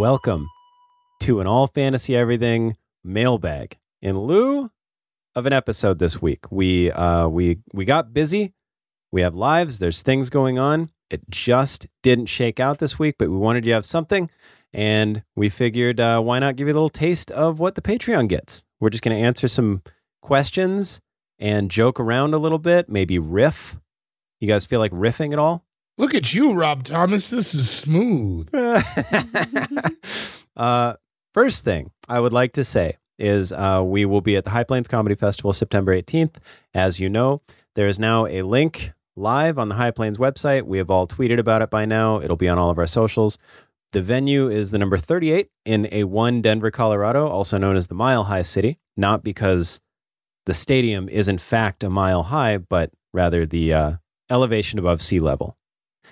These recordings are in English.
Welcome to an all fantasy everything mailbag. In lieu of an episode this week, we uh, we we got busy. We have lives. There's things going on. It just didn't shake out this week, but we wanted you to have something, and we figured uh, why not give you a little taste of what the Patreon gets. We're just going to answer some questions and joke around a little bit, maybe riff. You guys feel like riffing at all? Look at you, Rob Thomas. This is smooth. uh, first thing I would like to say is uh, we will be at the High Plains Comedy Festival September 18th. As you know, there is now a link live on the High Plains website. We have all tweeted about it by now. It'll be on all of our socials. The venue is the number 38 in A1 Denver, Colorado, also known as the Mile High City, not because the stadium is in fact a mile high, but rather the uh, elevation above sea level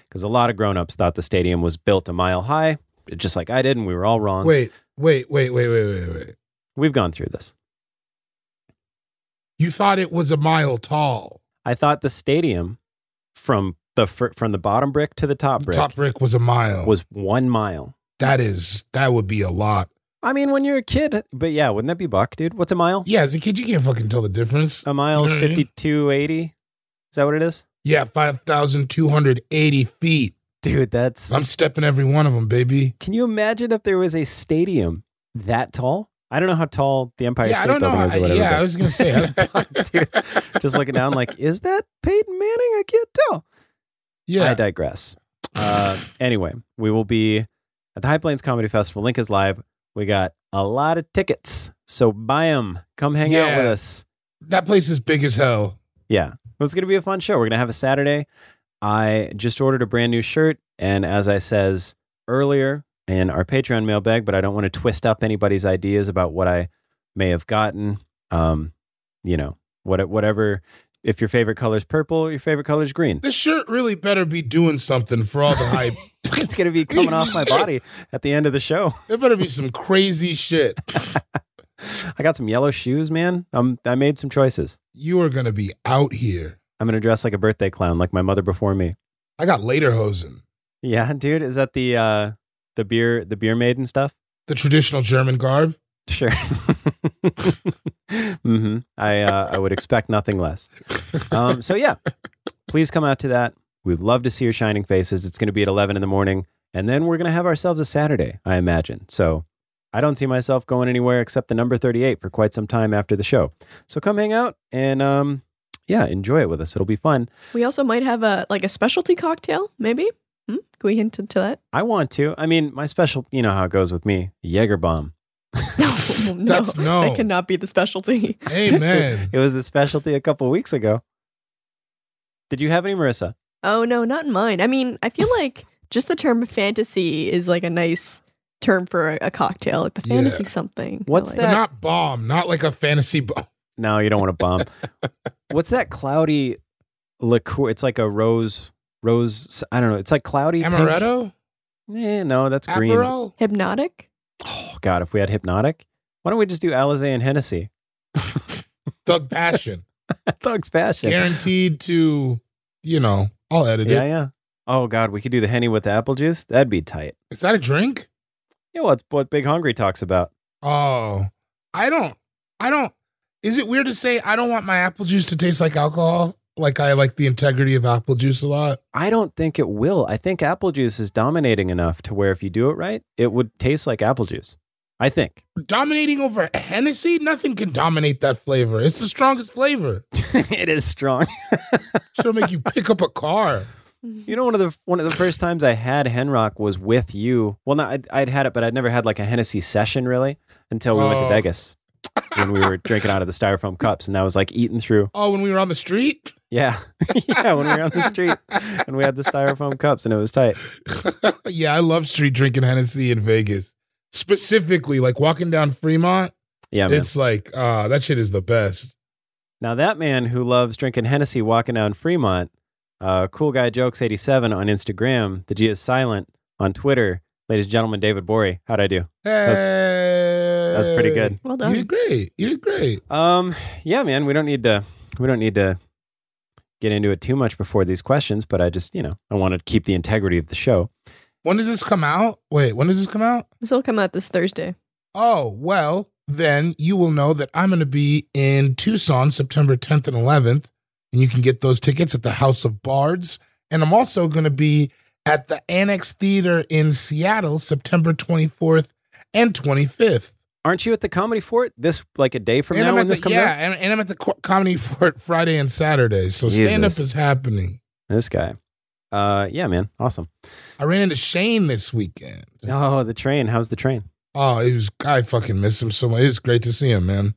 because a lot of grown-ups thought the stadium was built a mile high, just like I did, and we were all wrong. Wait, wait, wait, wait, wait, wait, wait. We've gone through this. You thought it was a mile tall. I thought the stadium from the from the bottom brick to the top brick Top brick was a mile. was one mile. that is that would be a lot. I mean, when you're a kid, but yeah, wouldn't that be buck, dude? What's a mile? Yeah, as a kid, you can't fucking tell the difference. A mile is You know what I mean? fifty-two eighty. Is that what it is, Yeah, five thousand two hundred eighty feet. dude? That's. I'm stepping every one of them, baby. Can you imagine if there was a stadium that tall? I don't know how tall the Empire yeah, I State don't know. Building is or whatever. yeah, but- I was gonna say. Dude, just looking down, like, is that Peyton Manning? I can't tell. yeah, I digress. Uh, anyway, we will be at the High Plains Comedy Festival. Link is live. We got a lot of tickets, so buy them. Come hang out with us. that place is big as hell. Yeah, it's going to be a fun show. We're going to have a Saturday. I just ordered a brand new shirt, and as I says earlier in our Patreon mailbag, but I don't want to twist up anybody's ideas about what I may have gotten. Um, you know, what whatever. If your favorite color is purple, your favorite color is green. This shirt really better be doing something for all the hype. it's going to be coming off my body at the end of the show. there better be some crazy shit. I got some yellow shoes, man. Um, I made some choices. You are gonna be out here. I'm gonna dress like a birthday clown, like my mother before me. I got lederhosen, Yeah, dude, is that the uh, the beer the beer maiden stuff? the traditional German garb. Sure. hmm I uh, I would expect nothing less. Um, so yeah, please come out to that. We'd love to see your shining faces. It's going to be at 11 in the morning, and then we're going to have ourselves a Saturday, I imagine. So I don't see myself going anywhere except the number 38 for quite some time after the show. So come hang out and um, yeah, enjoy it with us. It'll be fun. We also might have a like a specialty cocktail, maybe. Hmm? Can we hint into that? I want to. I mean, my special, you know how it goes with me, Jaeger bomb. No, no, That's no. That cannot be the specialty. Amen. it was the specialty a couple weeks ago. Did you have any, Marissa? Oh no, not in mine. I mean, I feel like just the term fantasy is like a nice term for a, a cocktail. Like the Yeah. fantasy something. What's like. But that? not bomb, not like a fantasy bomb. No, you don't want to bomb. What's that cloudy liqueur? It's like a rose, rose. I don't know. It's like cloudy. pink. Amaretto? Eh, no, that's green. Aperol? Hpnotiq? Oh God, if we had Hpnotiq, why don't we just do Alizé and Hennessy? Thug Passion. Thug's fashion. Guaranteed to, you know, I'll edit Yeah, it. yeah. Oh God, we could do the henny with the apple juice. That'd be tight. Is that a drink? Yeah, well, it's what Big Hungry talks about. Oh, I don't, I don't, is it weird to say I don't want my apple juice to taste like alcohol? Like I like the integrity of apple juice a lot. I don't think it will. I think apple juice is dominating enough to where if you do it right, it would taste like apple juice. I think Dominating over Hennessy, nothing can dominate that flavor. It's the strongest flavor. it is strong. She'll make you pick up a car. You know, one of the one of the first times I had Henrock was with you. Well, not I'd, I'd had it, but I'd never had like a Hennessy session really until we went to Oh. Vegas when we were drinking out of the styrofoam cups, and that was like eating through. Oh, when we were on the street? Yeah, yeah, when we were on the street and we had the styrofoam cups, and it was tight. yeah, I love street drinking Hennessy in Vegas. Specifically, like walking down Fremont, Yeah, man. it's like, uh, that shit is the best. Now that man who loves drinking Hennessy walking down Fremont, uh, cool guy jokes eighty seven on Instagram. The G is silent on Twitter. Ladies and gentlemen, David Gborie, how'd I do? Hey. was pretty good. Well done. You did great. You did great. Um, yeah, man, we don't need to we don't need to get into it too much before these questions, but I just you know I want to keep the integrity of the show. When does this come out? Wait, when does this come out? This will come out this Thursday. Oh, well, then you will know that I'm going to be in Tucson September 10th and 11th, and you can get those tickets at the House of Bards. And I'm also going to be at the Annex Theater in Seattle September 24th and 25th. Aren't you at the Comedy Fort this like a day from and now when at this comes yeah, out? and, and I'm at the Co- Comedy Fort Friday and Saturday. So stand up is happening. This guy. Uh, yeah, man, awesome. I ran into Shane this weekend. Oh, the train. How's the train? Oh, he was I fucking miss him so much. It's great to see him, man.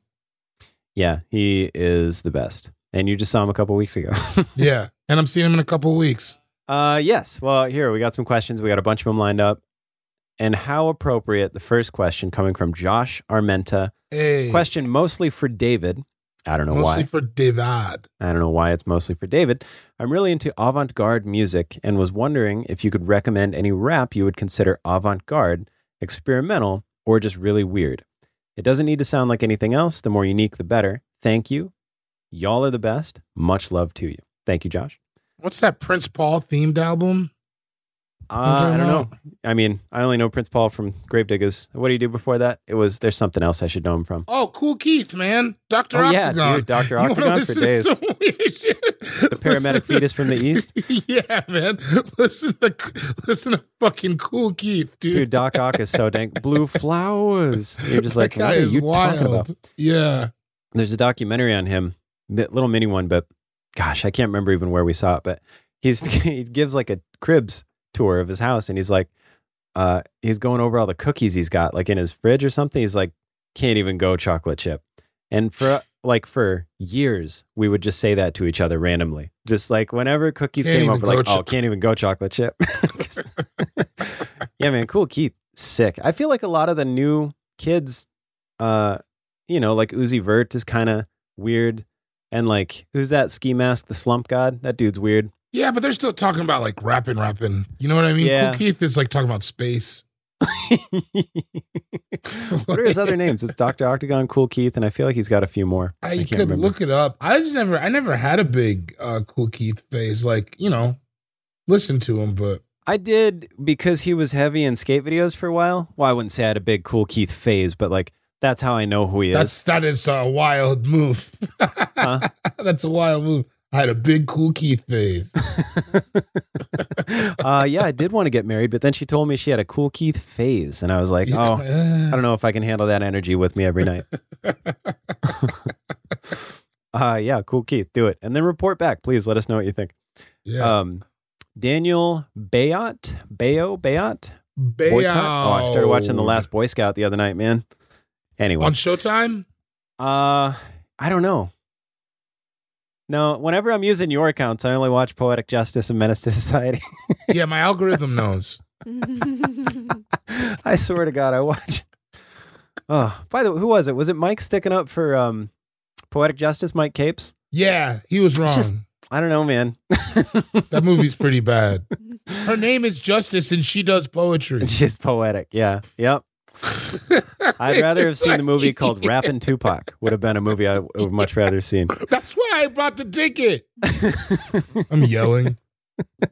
Yeah, he is the best. And you just saw him a couple weeks ago. Yeah. And I'm seeing him in a couple weeks. Uh, yes. Well, here we got some questions. We got a bunch of them lined up. And how appropriate? The first question coming from Josh Armenta. Hey. Question mostly for David. I don't know Mostly why. Mostly for David. I don't know why it's mostly for David. I'm really into avant garde music and was wondering if you could recommend any rap you would consider avant garde, experimental, or just really weird. It doesn't need to sound like anything else. The more unique, the better. Thank you. Y'all are the best. Much love to you. Thank you, Josh. What's that Prince Paul themed album? Uh, I don't know. I mean, I only know Prince Paul from Gravediggaz. What do you do before that? It was there's something else I should know him from. Oh, Kool Keith, man. Dr. Oh, yeah, dude, Dr. Octagon for days. some weird shit? The paramedic fetus from the east. yeah, man. Listen to listen to fucking Kool Keith, dude. Dude, Doc Ock is so dang blue flowers. You're just like, what are you wild. talking about? Yeah. There's a documentary on him, little mini one, but gosh, I can't remember even where we saw it. But he's he gives like a cribs tour of his house, and he's like, uh, he's going over all the cookies he's got like in his fridge or something. He's like, can't even go chocolate chip. And for like for years, we would just say that to each other randomly, just like whenever cookies Can't came up, like, oh, can't even go chocolate chip. yeah, man, Kool Keith, sick. I feel like a lot of the new kids, uh, you know, like Uzi Vert is kind of weird, and like who's that ski mask, the slump god? That dude's weird. Yeah, but they're still talking about like rapping, rapping. You know what I mean? Yeah. Kool Keith is like talking about space. what are his other names? It's Doctor Octagon, Kool Keith, and I feel like he's got a few more. I, I can't could remember. look it up. I just never, I never had a big uh, Kool Keith phase. Like, you know, listen to him, but I did because he was heavy in skate videos for a while. Well, I wouldn't say I had a big Kool Keith phase, but like that's how I know who he is. that's that is a wild move. Huh? That's a wild move. I had a big Kool Keith phase. uh, yeah, I did want to get married, but then she told me she had a Kool Keith phase, and I was like, oh, I don't know if I can handle that energy with me every night. uh, yeah, Kool Keith, do it, and then report back, please. Let us know what you think. yeah. Um, Daniel Bayot, Bayo, Bayot, Boycott. Oh, I started watching The Last Boy Scout the other night, man. Anyway, on Showtime. uh, I don't know. No, whenever I'm using your accounts, I only watch Poetic Justice and Menace to Society. yeah, my algorithm knows. I swear to God, I watch. Oh, by the way, who was it? Was it Mike sticking up for um, Poetic Justice? Mike Capes? Yeah, he was wrong. Just- I don't know, man. that movie's pretty bad. Her name is Justice, and she does poetry. Just poetic. Yeah. Yep. I'd rather have seen the movie called Rapping Tupac. Would have been a movie I would much rather have seen. That's why I brought the ticket. I'm yelling.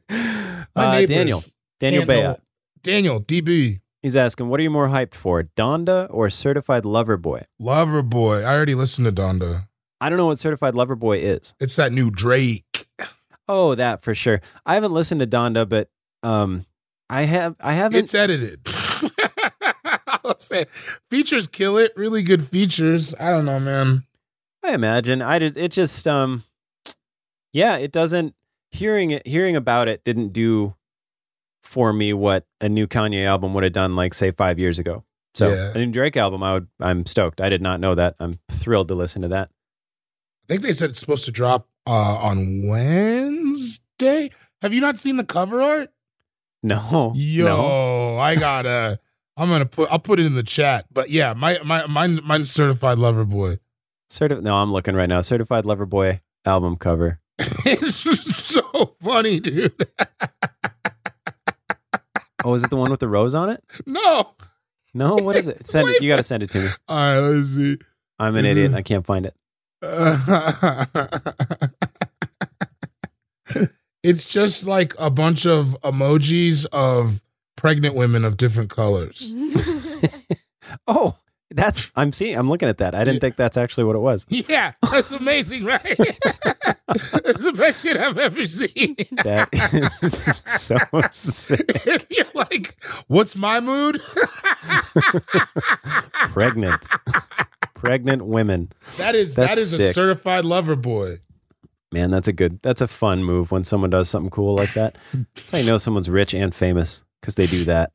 My Uh, Daniel. Daniel handle- Bayat. Daniel, DB, He's asking, what are you more hyped for, Donda or Certified Lover Boy? Lover Boy. I already listened to Donda. I don't know what Certified Lover Boy is. It's that new Drake. Oh, that for sure. I haven't listened to Donda, but um, I have. I haven't. It's edited. I'll say features kill it. Really good features. I don't know, man. I imagine. I did. It just um, yeah. It doesn't. Hearing it, hearing about it, didn't do for me what a new Kanye album would have done, like say five years ago. So Yeah. a new Drake album, I would. I'm stoked. I did not know that. I'm thrilled to listen to that. I think they said it's supposed to drop uh, on Wednesday. Have you not seen the cover art? No, Yo, no. I gotta. I'm gonna put. I'll put it in the chat. But yeah, my my mine mine's certified lover boy. Certi- no, I'm looking right now. Certified Lover Boy album cover. it's just so funny, dude. Oh, is it the one with the rose on it? no. No, what is it? Send it. You got to send it to me. All right, let's see. I'm an idiot. I can't find it. it's just like a bunch of emojis of pregnant women of different colors. Oh, that's. I'm seeing. I'm looking at that. I didn't Yeah. think that's actually what it was. Yeah, that's amazing, right? it's the best shit I've ever seen. That is so sick. And you're like, what's my mood? Pregnant. Pregnant women. that is that That's is a certified lover boy. Man, that's a good. That's a fun move when someone does something cool like that. That's how you know someone's rich and famous because they do that.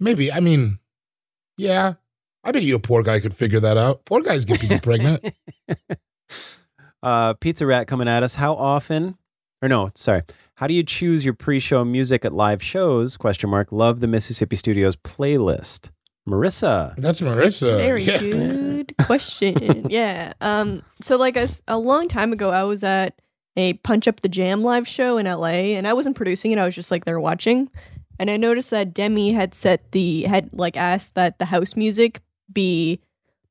Maybe. I mean, yeah. I bet you a poor guy could figure that out. Poor guys get people pregnant. uh, Pizza Rat coming at us. How often? Or no, sorry. How do you choose your pre-show music at live shows? Question mark. Love the Mississippi Studios playlist. Marissa. That's Marissa. Very Yeah. good question. yeah. Um. So like a, s- a long time ago, I was at a Punch Up the Jam live show in LA, and I wasn't producing it. I was just like there watching, and I noticed that Demi had set the had like asked that the house music be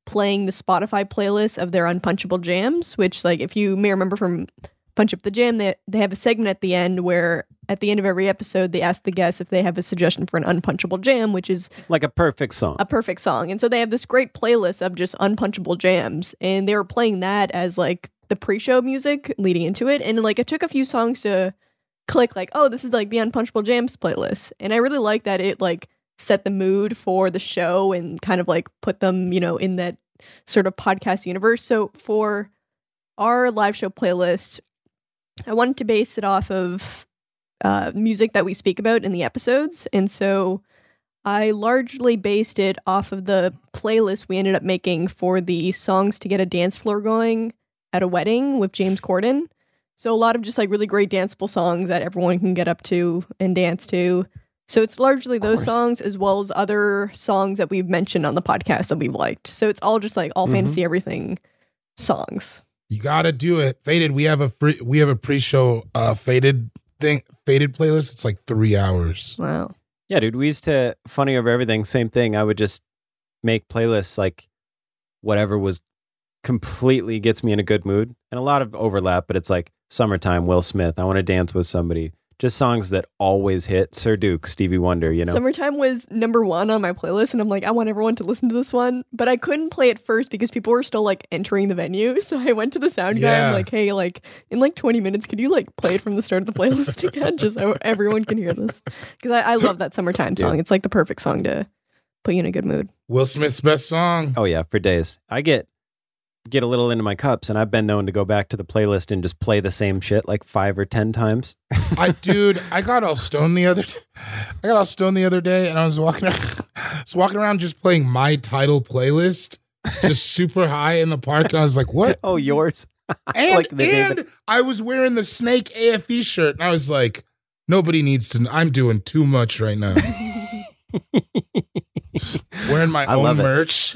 playing the Spotify playlist of their unpunchable jams. Which like if you may remember from Punch Up the Jam, they they have a segment at the end where at the end of every episode they ask the guests if they have a suggestion for an unpunchable jam, which is Like a perfect song. a perfect song. And so they have this great playlist of just unpunchable jams. And they were playing that as like the pre show music leading into it. And like it took a few songs to click, like, oh, this is like the unpunchable jams playlist. And I really like that it like set the mood for the show and kind of like put them, you know, in that sort of podcast universe. So for our live show playlist, I wanted to base it off of uh, music that we speak about in the episodes. And so I largely based it off of the playlist we ended up making for the songs to get a dance floor going at a wedding with James Corden. So a lot of just like really great danceable songs that everyone can get up to and dance to. So it's largely those songs as well as other songs that we've mentioned on the podcast that we've liked. So it's all just like all Mhm. fantasy everything songs. You gotta do it. Faded. We have a free. We have a pre-show uh faded thing. Faded playlist. It's like three hours. Wow. Yeah, dude. We used to funny over everything. Same thing. I would just make playlists like whatever was completely gets me in a good mood, and a lot of overlap. But it's like summertime. Will Smith. I want to dance with somebody. Just songs that always hit. Sir Duke, Stevie Wonder. You know. Summertime was number one on my playlist, and I'm like, I want everyone to listen to this one. But I couldn't play it first because people were still like entering the venue. So I went to the sound guy. Yeah. I'm like, hey, like in like 20 minutes, could you like play it from the start of the playlist again, just so everyone can hear this? Because I, I love that summertime song. Dude. It's like the perfect song to put you in a good mood. Will Smith's best song. Oh yeah, for days. I get get a little into my cups, and I've been known to go back to the playlist and just play the same shit like five or ten times. I dude, I got all stoned the other. T- I got all stoned the other day, and I was walking, around, was walking around just playing my title playlist, just super high in the park. And I was like, "What?" oh, yours. And Like and I was wearing the Snake AFE shirt, and I was like, "Nobody needs to. I'm doing too much right now." wearing my I own merch.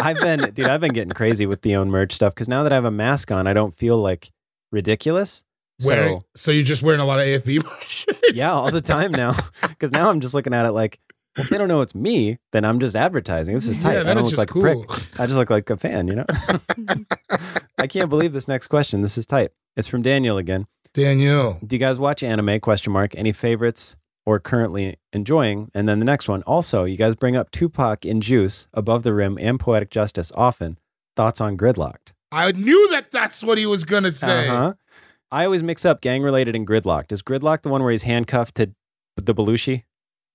I've been, dude. I've been getting crazy with the own merch stuff because now that I have a mask on, I don't feel like ridiculous. wearing, So so you're just wearing a lot of AFE shirts. yeah, all the time now. Because now I'm just looking at it like, well, if they don't know it's me, then I'm just advertising. This is tight. Yeah, I don't look like a prick. I just look like a fan, you know. I can't believe this next question. This is tight. It's from Daniel again. Daniel. Do you guys watch anime? Question mark. Any favorites or currently enjoying? And then the next one. Also, you guys bring up Tupac in Juice, Above the Rim, and Poetic Justice often. Thoughts on Gridlocked? I knew that that's what he was gonna say. Uh-huh. I always mix up gang related and Gridlocked. Is Gridlocked the one where he's handcuffed to the Belushi?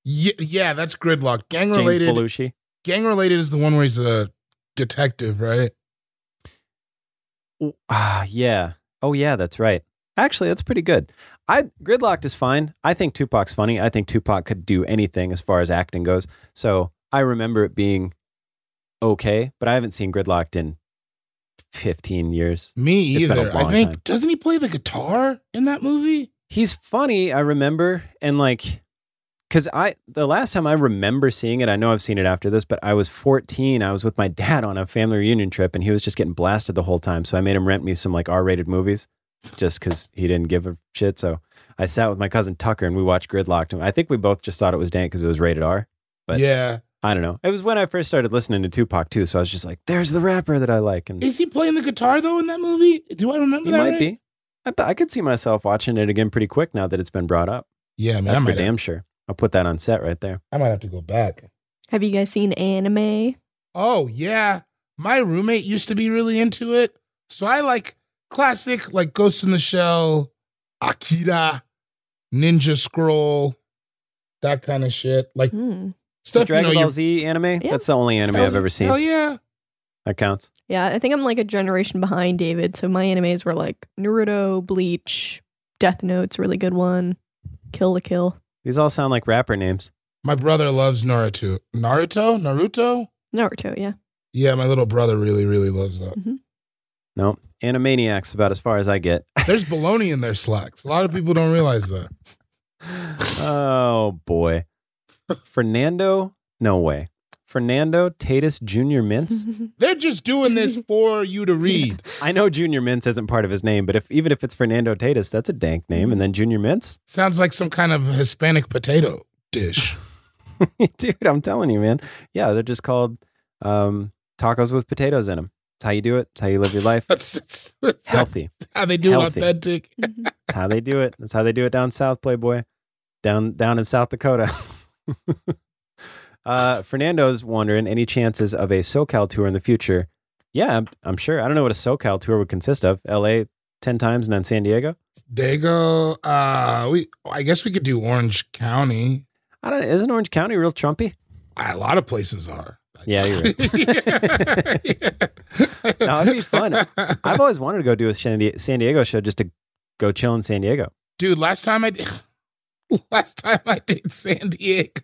Yeah, yeah, that's gridlock. Gang James related. Belushi. Gang related is the one where he's a detective, right? Ah, yeah. Oh, yeah, that's right. Actually, that's pretty good. I Gridlocked is fine. I think Tupac's funny. I think Tupac could do anything as far as acting goes. So I remember it being okay, but I haven't seen Gridlocked in 15 years. Me It's been a either. I think time. doesn't he play the guitar in that movie? He's funny, I remember, and like cuz I the last time I remember seeing it, I know I've seen it after this, but I was 14. I was with my dad on a family reunion trip and he was just getting blasted the whole time. So I made him rent me some like R-rated movies just cuz he didn't give a shit. So I sat with my cousin Tucker and we watched Gridlocked. And I think we both just thought it was dank cuz it was rated R. But- yeah. I don't know. It was when I first started listening to Tupac too, so I was just like, "There's the rapper that I like," and Is he playing the guitar though in that movie? Do I remember he that? might right? be. I, I could see myself watching it again pretty quick now that it's been brought up. Yeah, man. That's I for might, have, damn sure. I'll put that on set right there. I might have to go back. Have you guys seen anime? Oh yeah, my roommate used to be really into it, so I like classic like Ghost in the Shell, Akira, Ninja Scroll, that kind of shit. Like Hmm. stuff you Dragon know. Ball Z anime. Yeah. That's the only anime Hell- I've ever seen. Oh yeah. That counts. Yeah, I think I'm like a generation behind David. So my animes were like Naruto, Bleach, Death Note's a really good one, Kill la Kill. These all sound like rapper names. My brother loves Naruto. Naruto? Naruto? Naruto, yeah. Yeah, my little brother really, really loves that. No, Animaniacs about as far as I get. There's baloney in their slacks. A lot of people don't realize that. oh boy, Fernando. No way. Fernando Tatis Junior Mints. They're just doing this for you to read. I know Junior Mints isn't part of his name, but if even if it's Fernando Tatis, that's a dank name. And then Junior Mints, Sounds like some kind of Hispanic potato dish. dude, I'm telling you, man. Yeah, they're just called um, tacos with potatoes in them. It's how you do it. It's how you live your life. That's, that's, that's Healthy. how they do Healthy. it authentic. That's how they do it. That's how they do it down south, Playboy. Down down in South Dakota. uh, Fernando's wondering any chances of a SoCal tour in the future. Yeah, I'm, I'm sure. I don't know what a SoCal tour would consist of. LA ten times and then San Diego. There you go. Uh, we I guess we could do Orange County. I don't. Isn't Orange County real Trumpy? A lot of places are. Yeah, you're right. No, it'd be fun. I've always wanted to go do a San Diego show just to go chill in San Diego. Dude, last time I did last time I did San Diego.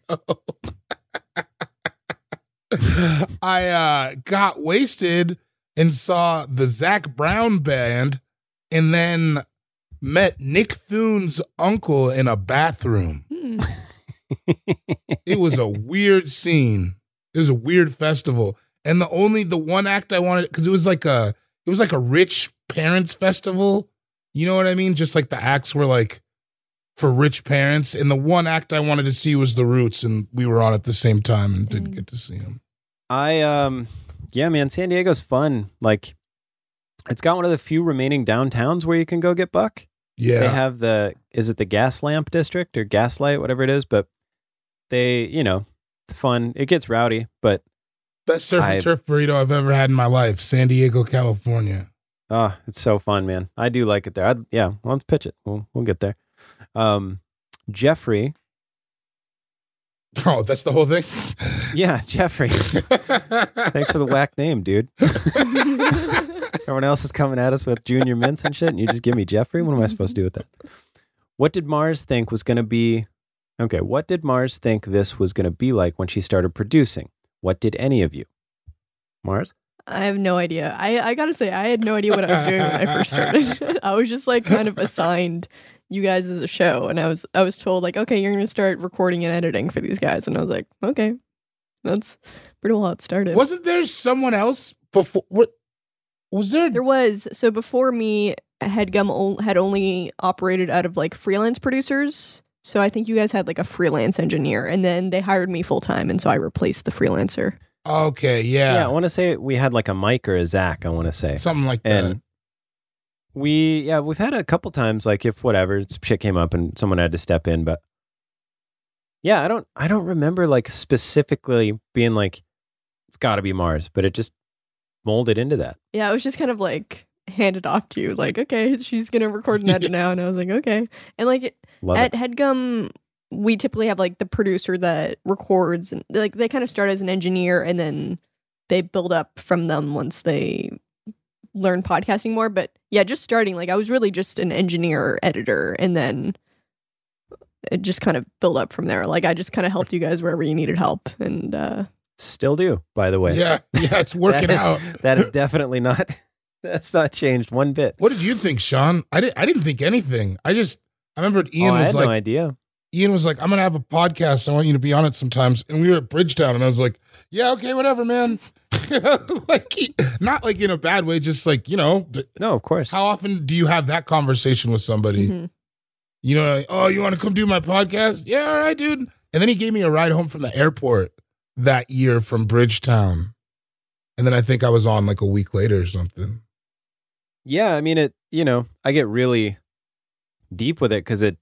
I uh got wasted and saw the Zac Brown band and then met Nick Thune's uncle in a bathroom. Hmm. It was a weird scene. It was a weird festival. And the only the one act I wanted because it was like a it was like a rich parents festival. You know what I mean? Just like the acts were like for rich parents. And the one act I wanted to see was the Roots, and we were on at the same time and didn't Mm. get to see them. I um yeah, man, San Diego's fun. Like it's got one of the few remaining downtowns where you can go get buck. Yeah, They have the is it the gas lamp district or gaslight, whatever it is, but they, you know, it's fun. It gets rowdy, but best surf and turf burrito I've ever had in my life. San Diego, California. oh, it's so fun, man. I do like it there. I, yeah, well, let's pitch it. We'll we'll get there. Um Jeffrey. Oh, that's the whole thing. Yeah, Jeffrey. Thanks for the whack name, dude. Everyone else is coming at us with junior mints and shit, and you just give me Jeffrey. What am I supposed to do with that? What did Mars think was going to be? Okay, what did Mars think this was going to be like when she started producing? What did any of you? Mars? I have no idea. I, I gotta say, I had no idea what I was doing when I first started. I was just like kind of assigned you guys as a show, and I was I was told like, okay, you're gonna start recording and editing for these guys, and I was like, okay, that's pretty well how it started. Wasn't there someone else before? What was there? There was so before me, Headgum ol- had only operated out of like freelance producers. So I think you guys had like a freelance engineer, and then they hired me full time, and so I replaced the freelancer. Okay, Yeah, yeah, I want to say we had like a Mike or a Zach, I want to say. something like that. we, yeah, we've had a couple times, like if whatever, shit came up and someone had to step in, but yeah, I don't, I don't remember like specifically being like, it's got to be Mars, but it just molded into that. Yeah, it was just kind of like handed off to you, like, okay, she's gonna record and edit now, and I was like, okay, and like Love at it. Headgum, we typically have like the producer that records and like they kind of start as an engineer and then they build up from them once they learn podcasting more. But yeah, just starting, like I was really just an engineer editor and then it just kind of built up from there. Like I just kind of helped you guys wherever you needed help. And uh Still do, by the way. Yeah, yeah, it's working That is- out. That is definitely not. That's not changed one bit. What did you think, Sean? I didn't. I didn't think anything. I just. I remember Ian oh, I was had like, no idea. Ian was like, I'm gonna have a podcast. I want you to be on it sometimes. And we were at Bridgetown, and I was like, Yeah, okay, whatever, man. like, he- not like in a bad way, just like you know, No, of course. how often do you have that conversation with somebody? mhm. You know, like, oh, you want to come do my podcast? Yeah, all right, dude. And then he gave me a ride home from the airport that year from Bridgetown. And then I think I was on like a week later or something. Yeah, I mean it. You know, I get really deep with it because it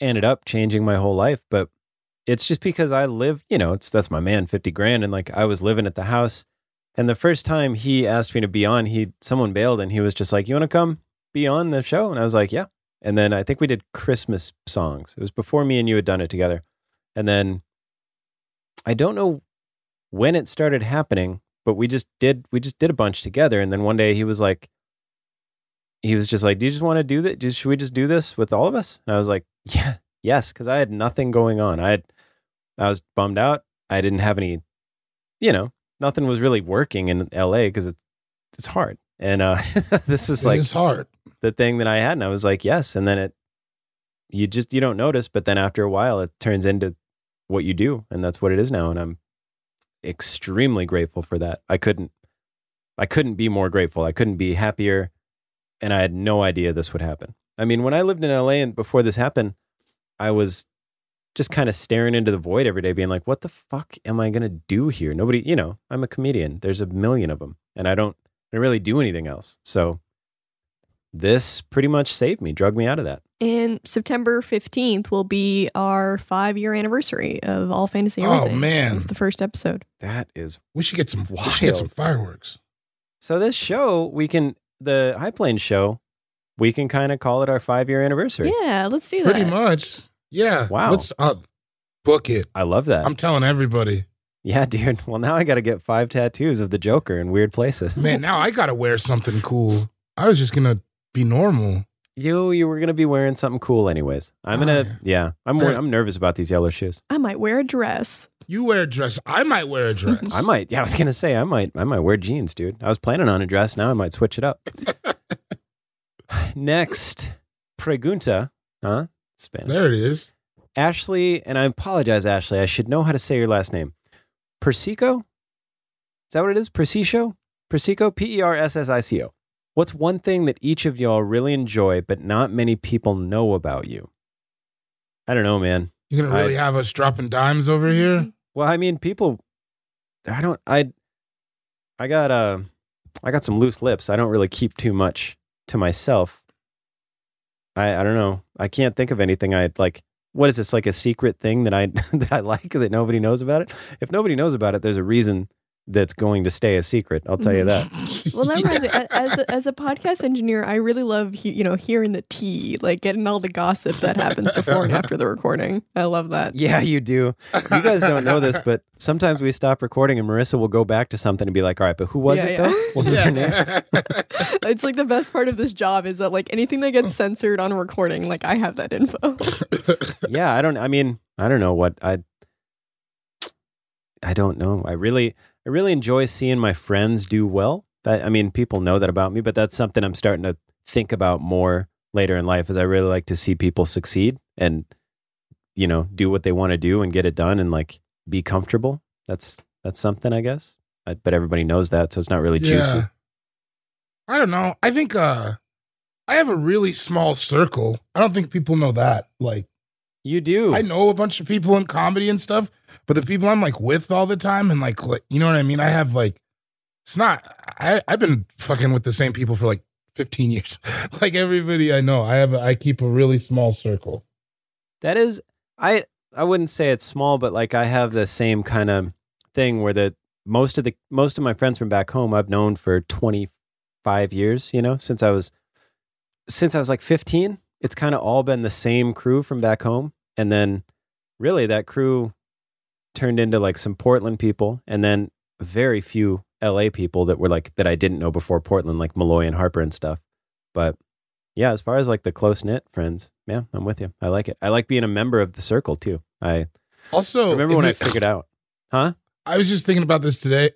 ended up changing my whole life. But it's just because I live. You know, it's that's my man, fifty grand, and like I was living at the house. And the first time he asked me to be on, he someone bailed, and he was just like, "You want to come be on the show?" And I was like, "Yeah." And then I think we did Christmas songs. It was before me and you had done it together. And then I don't know when it started happening, but we just did we just did a bunch together. And then one day he was like, he was just like, "Do you just want to do that? Should we just do this with all of us?" And I was like, "Yeah, yes," because I had nothing going on. I had, I was bummed out. I didn't have any, you know, nothing was really working in L.A. because it's it's hard. And uh, this is It like is hard. the thing that I had, and I was like, "Yes." And then it, you just you don't notice, but then after a while, it turns into what you do, and that's what it is now. And I'm extremely grateful for that. I couldn't, I couldn't be more grateful. I couldn't be happier and I had no idea this would happen. I mean, when I lived in LA and before this happened, I was just kind of staring into the void every day, being like, what the fuck am I going to do here? Nobody, you know, I'm a comedian. There's a million of them and I don't, I don't really do anything else. So this pretty much saved me, drug me out of that. And September 15th will be our five year anniversary of All Fantasy Oh, Everything. man. Since the first episode. That is We should get some. We should get some fireworks. so. This show, we can, the High Plains show, we can kind of call it our five year anniversary. Yeah, let's do that. Pretty much. Yeah. Wow. Let's uh, book it. I love that. I'm telling everybody. yeah, dude. Well, now I got to get five tattoos of the Joker in weird places. Man, now I gotta wear something cool. I was just gonna be normal. You you were gonna be wearing something cool anyways. I'm Oh, gonna yeah. I'm wor- I'm nervous about these yellow shoes. I might wear a dress. You wear a dress. I might wear a dress. I might yeah. I was gonna say I might I might wear jeans, dude. I was planning on a dress. Now I might switch it up. Next, pregunta, huh? Spanish. There it is. Ashley, and I apologize, Ashley. I should know how to say your last name. Persico? Is that what it is? Persico? Persico? P E R S S I C O. What's one thing that each of y'all really enjoy, but not many people know about you? I don't know, man. You're gonna really have us dropping dimes over here. Well, I mean, people. I don't. I. I got uh, I got some loose lips. I don't really keep too much to myself. I I don't know. I can't think of anything I'd like. What is this like a secret thing that I that I like that nobody knows about it? If nobody knows about it, there's a reason that's going to stay a secret. I'll tell you that. Well, that reminds me. As a, as a podcast engineer, I really love he, you know hearing the tea, like getting all the gossip that happens before and after the recording. I love that. Yeah, you do. You guys don't know this, but sometimes we stop recording and Marissa will go back to something and be like, "All right, but who was Yeah, it yeah. though? What was their name?" It's like the best part of this job is that like anything that gets censored on a recording, like I have that info. yeah, I don't. I mean, I don't know what I. I don't know. I really, I really enjoy seeing my friends do well. That, I mean, people know that about me, but that's something I'm starting to think about more later in life. Is I really like to see people succeed and, you know, do what they want to do and get it done and like be comfortable. That's that's something I guess. I, but everybody knows that, so it's not really juicy. I don't know. I think uh I have a really small circle. I don't think people know that. Like You do. I know a bunch of people in comedy and stuff, but the people I'm like with all the time and like, like you know what I mean? I have like it's not I I've been fucking with the same people for like 15 years. like everybody I know. I have a, I keep a really small circle. That is, I I wouldn't say it's small, but like I have the same kind of thing where the most of the most of my friends from back home I've known for twenty five years. You know, since I was since I was like fifteen. It's kind of all been the same crew from back home, and then really that crew turned into like some Portland people and then very few LA people that were like that I didn't know before Portland, like Malloy and Harper and stuff. But yeah, as far as like the close knit friends, yeah, I'm with you. I like it. I like being a member of the circle too. I Also, remember when I it- figured out, huh? I was just thinking about this today.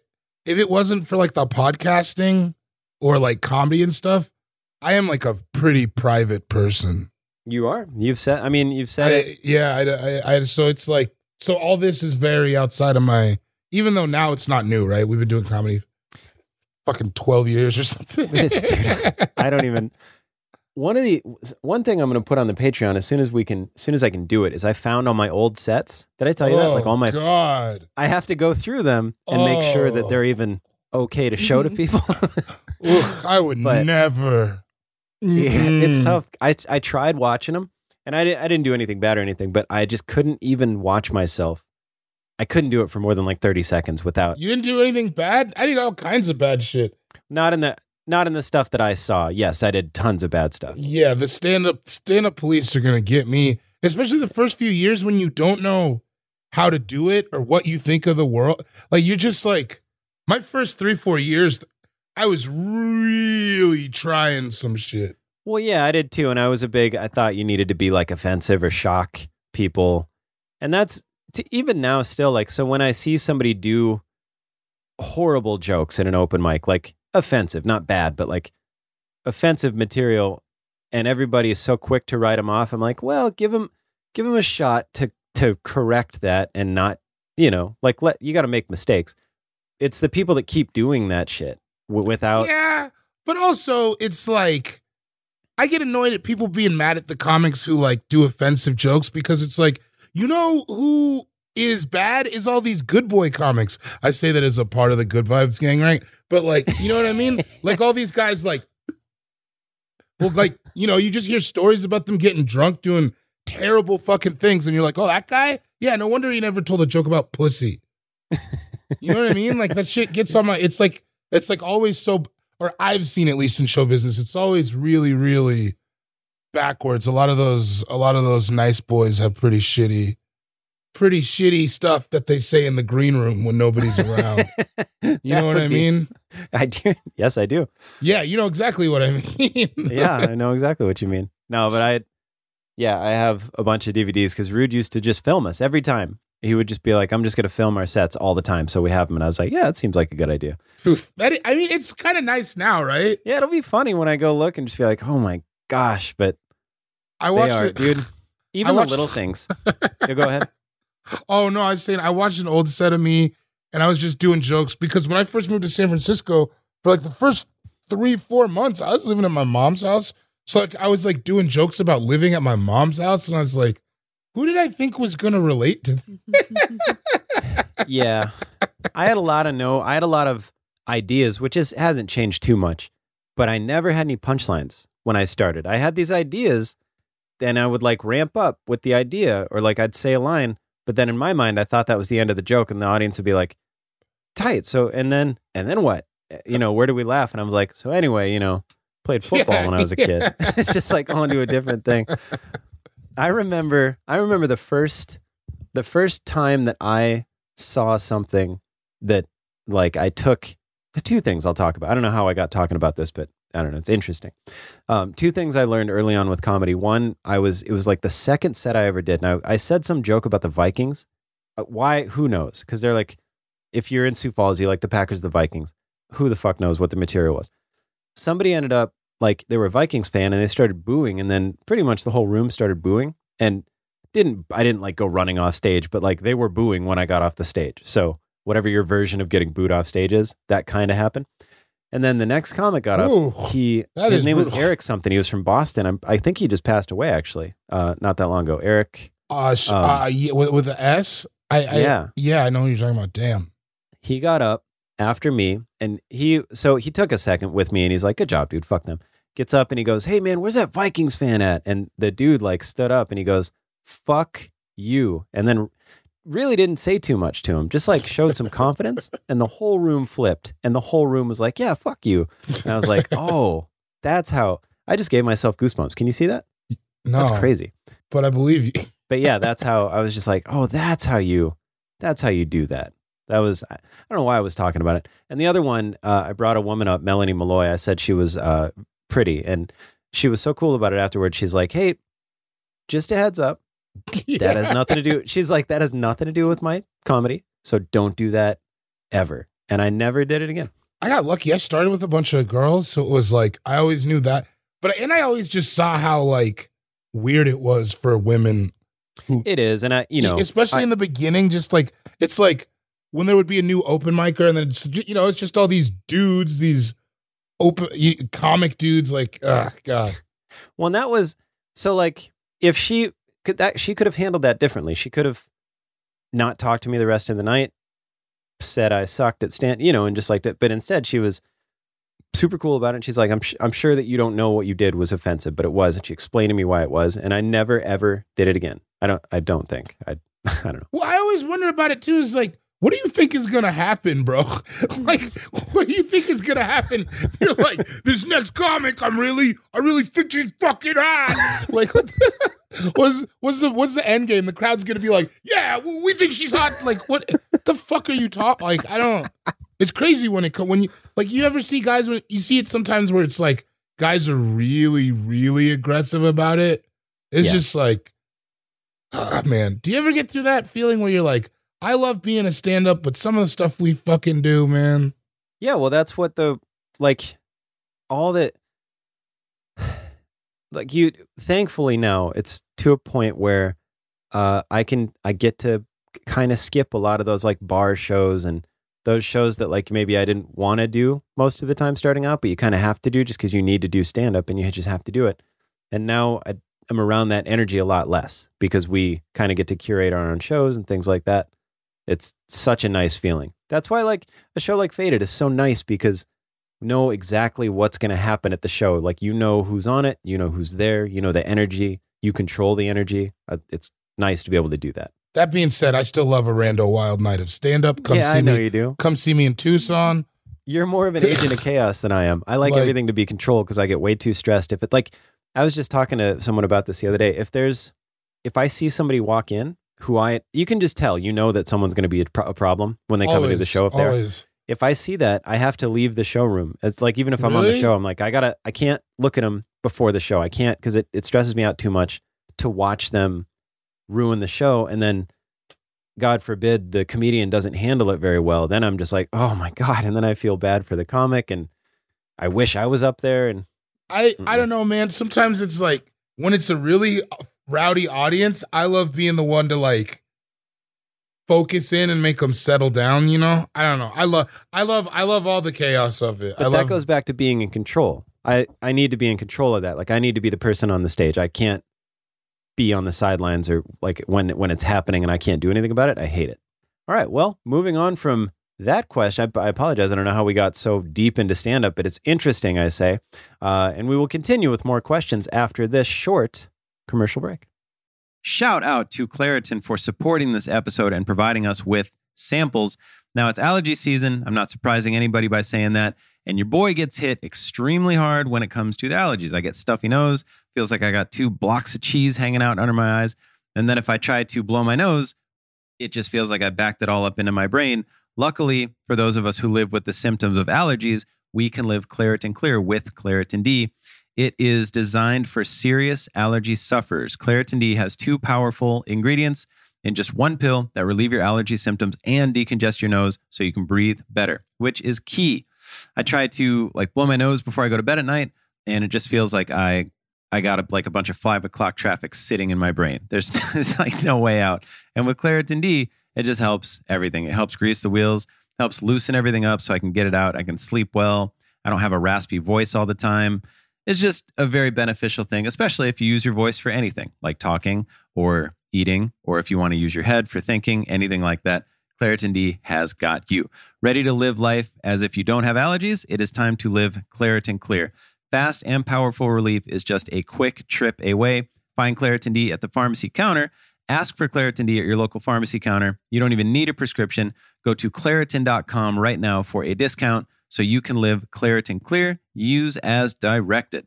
If it wasn't for like the podcasting or like comedy and stuff, I am like a pretty private person. You are. You've said. I mean, you've said it. Yeah, I, I, I, so it's like, so all this is very outside of my, even though now it's not new, right? We've been doing comedy fucking 12 years or something. Dude. I don't even. One of the one thing I'm going to put on the Patreon as soon as we can, as soon as I can do it, is I found all my old sets. Did I tell you that? Like all oh, my, Oh, God. I have to go through them and make sure that Oh. they're even okay to show to people. Ugh, I would But- never. Yeah, it's mm-hmm. tough. I I tried watching them, and I I didn't do anything bad or anything, but I just couldn't even watch myself. I couldn't do it for more than like thirty seconds without You didn't do anything bad? I did all kinds of bad shit. not in the not in the stuff that I saw. Yes, I did tons of bad stuff. Yeah, the stand up stand up police are gonna get me, especially the first few years when you don't know how to do it or what you think of the world. Like you're just like my first three four years, I was really trying some shit. Well, yeah, I did too, and I was a big. I thought you needed to be like offensive or shock people, and that's even now still like. So when I see somebody do horrible jokes at an open mic, like offensive, not bad, but like offensive material, and everybody is so quick to write them off, I'm like, well, give them give them a shot to to correct that and not, you know, like let you got to make mistakes. It's the people that keep doing that shit w- without. Yeah, but also it's like I get annoyed at people being mad at the comics who like do offensive jokes because it's like you know who is bad is all these good boy comics. I say that as a part of the good vibes gang, right? But like, you know what I mean? like all these guys like well like, you know, you just hear stories about them getting drunk doing terrible fucking things and you're like, "Oh, that guy? Yeah, no wonder he never told a joke about pussy." You know what I mean? Like that shit gets on my it's like it's like always so or I've seen at least in show business, it's always really, really backwards. A lot of those a lot of those nice boys have pretty shitty pretty shitty stuff that they say in the green room when nobody's around. You know what I mean? I do. Yes, I do. Yeah, you know exactly what I mean. Yeah, I know exactly what you mean. No, but I, yeah, I have a bunch of DVDs because Rude used to just film us every time. He would just be like, "I'm just going to film our sets all the time," so we have them. And I was like, "Yeah, it seems like a good idea." that I mean, it's kind of nice now, right? Yeah, it'll be funny when I go look and just be like, "Oh my gosh!" But I watched are, it, dude. Even watched- the little things. Yeah, go ahead. Oh no, I was saying I watched an old set of me and I was just doing jokes because when I first moved to San Francisco, for like the first three, four months, I was living at my mom's house. So like I was like doing jokes about living at my mom's house, and I was like, who did I think was gonna relate to? yeah. I had a lot of no i had a lot of ideas which is hasn't changed too much but i never had any punchlines when i started. I had these ideas then i would like ramp up with the idea or like i'd say a line but then in my mind i thought that was the end of the joke and the audience would be like tight so and then and then what? Eh, you know where do we laugh? And i was like so anyway you know played football Yeah, when i was a yeah. kid it's just like on to a different thing i remember i remember the first the first time that i saw something that like I took two things I'll talk about. I don't know how I got talking about this, but I don't know. It's interesting. Um, two things I learned early on with comedy. One, I was it was like the second set I ever did. Now I said some joke about the Vikings. Why? Who knows? Because they're like, if you're in Sioux Falls, you like the Packers, the Vikings. Who the fuck knows what the material was? Somebody ended up like they were a Vikings fan and they started booing, and then pretty much the whole room started booing. And didn't I didn't like go running off stage, but like they were booing when I got off the stage. So whatever your version of getting booed off stage is, that kind of happened. And then the next comic got up. Ooh, He his is name was. Eric something. He was from Boston. I'm, I think he just passed away actually, uh, not that long ago. Eric. uh, sh- Um, uh yeah, with, with the S. I, I yeah, yeah, I know what you're talking about. Damn. he got up after me, and he so he took a second with me, and he's like, "Good job, dude. Fuck them." Gets up and he goes, "Hey man, where's that Vikings fan at?" And the dude like stood up and he goes, "Fuck you," and then really didn't say too much to him, just like showed some confidence, and the whole room flipped, and the whole room was like, "Yeah, fuck you," and I was like, "Oh, that's how." I just gave myself goosebumps. Can you see that? No, That's crazy. but I believe you. but yeah, that's how I was just like, oh, that's how you, that's how you do that. That was I don't know why I was talking about it. And the other one, uh, I brought a woman up, Melanie Malloy. I said she was uh, pretty, and she was so cool about it afterwards. She's like, hey, just a heads up, that has nothing to do. She's like, that has nothing to do with my comedy. So don't do that ever. And I never did it again. I got lucky. I started with a bunch of girls, so it was like I always knew that. But and I always just saw how like weird it was for women, It is, and I, you know, especially I- in the beginning. Just like it's like when there would be a new open micer, and then it's, you know it's just all these dudes, these open you- comic dudes. Like, oh god, Well, that was so like if she could that she could have handled that differently. She could have not talked to me the rest of the night, said I sucked at stand, you know, and just like that. But instead, she was super cool about it. And she's like, I'm sh- I'm sure that you don't know what you did was offensive, but it was. And she explained to me why it was, and I never ever did it again. I don't. I don't think. I. I don't know. Well, I always wonder about it too. Is like, what do you think is gonna happen, bro? like, what do you think is gonna happen? You're like, this next comic, I'm really, I really think she's fucking hot. like, what's what's the what's the end game? The crowd's gonna be like, yeah, we think she's hot. Like, what the fuck are you talking? Like, I don't. It's crazy when it when you like you ever see guys when you see it sometimes where it's like guys are really really aggressive about it. It's Yeah. just like, ah, man. Do you ever get through that feeling where you're like, I love being a stand up, but some of the stuff we fucking do, man. Yeah, well, that's what the like all that like you thankfully now it's to a point where uh I can I get to kind of skip a lot of those like bar shows and those shows that like maybe I didn't want to do most of the time starting out, but you kind of have to do just because you need to do stand up and you just have to do it. And now I, I'm around that energy a lot less because we kind of get to curate our own shows and things like that. It's such a nice feeling. That's why like a show like Faded is so nice because you know exactly what's going to happen at the show. Like you know who's on it, you know who's there, you know the energy, you control the energy. Uh, It's nice to be able to do that. That being said, I still love a rando wild night of stand up. Come yeah, see I know me. you do. Come see me in Tucson. You're more of an agent of chaos than I am. I like, Like- everything to be controlled because I get way too stressed. If it like, I was just talking to someone about this the other day. If there's, if I see somebody walk in who I, you can just tell, you know that someone's going to be a, pro- a problem when they come into the show up there. always. if I see that, I have to leave the showroom. It's like even if I'm on the show, I'm like, I gotta, I can't look at them before the show. I can't because it, it stresses me out too much to watch them ruin the show. And then, God forbid, the comedian doesn't handle it very well. Then I'm just like, oh my God. And then I feel bad for the comic and I wish I was up there. And I I Mm-mm. don't know, man. Sometimes it's like when it's a really rowdy audience, I love being the one to like focus in and make them settle down. You know, I don't know. I love I love I love all the chaos of it. but I that love goes back to being in control. I, I need to be in control of that. Like I need to be the person on the stage. I can't be on the sidelines or like when when it's happening and I can't do anything about it. I hate it. All right. Well, moving on from that question, I, I apologize. I don't know how we got so deep into stand up, but it's interesting, I say. Uh, and we will continue with more questions after this short commercial break. Shout out to Claritin for supporting this episode and providing us with samples. Now it's allergy season. I'm not surprising anybody by saying that. And your boy gets hit extremely hard when it comes to the allergies. I get stuffy nose, feels like I got two blocks of cheese hanging out under my eyes. And then if I try to blow my nose, it just feels like I backed it all up into my brain. Luckily, for those of us who live with the symptoms of allergies, we can live Claritin Clear with Claritin D. It is designed for serious allergy sufferers. Claritin D has two powerful ingredients in just one pill that relieve your allergy symptoms and decongest your nose so you can breathe better, which is key. I try to like blow my nose before I go to bed at night, and it just feels like I I got a, like a bunch of five o'clock traffic sitting in my brain. There's, there's like no way out. And with Claritin D, it just helps everything. It helps grease the wheels, helps loosen everything up so I can get it out. I can sleep well. I don't have a raspy voice all the time. It's just a very beneficial thing, especially if you use your voice for anything like talking or eating, or if you want to use your head for thinking, anything like that. Claritin D has got you. Ready to live life as if you don't have allergies? It is time to live Claritin Clear. Fast and powerful relief is just a quick trip away. Find Claritin D at the pharmacy counter. Ask for Claritin D at your local pharmacy counter. You don't even need a prescription. Go to Claritin.com right now for a discount so you can live Claritin Clear. Use as directed.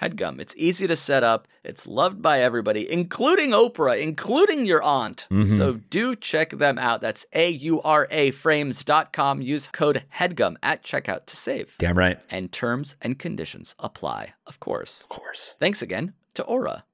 HEADGUM. It's easy to set up. It's loved by everybody, including Oprah, including your aunt. Mhm. So do check them out. That's A U R A frames.com. Use code HEADGUM at checkout to save. Damn right. And terms and conditions apply, of course. Of course. Thanks again to Aura.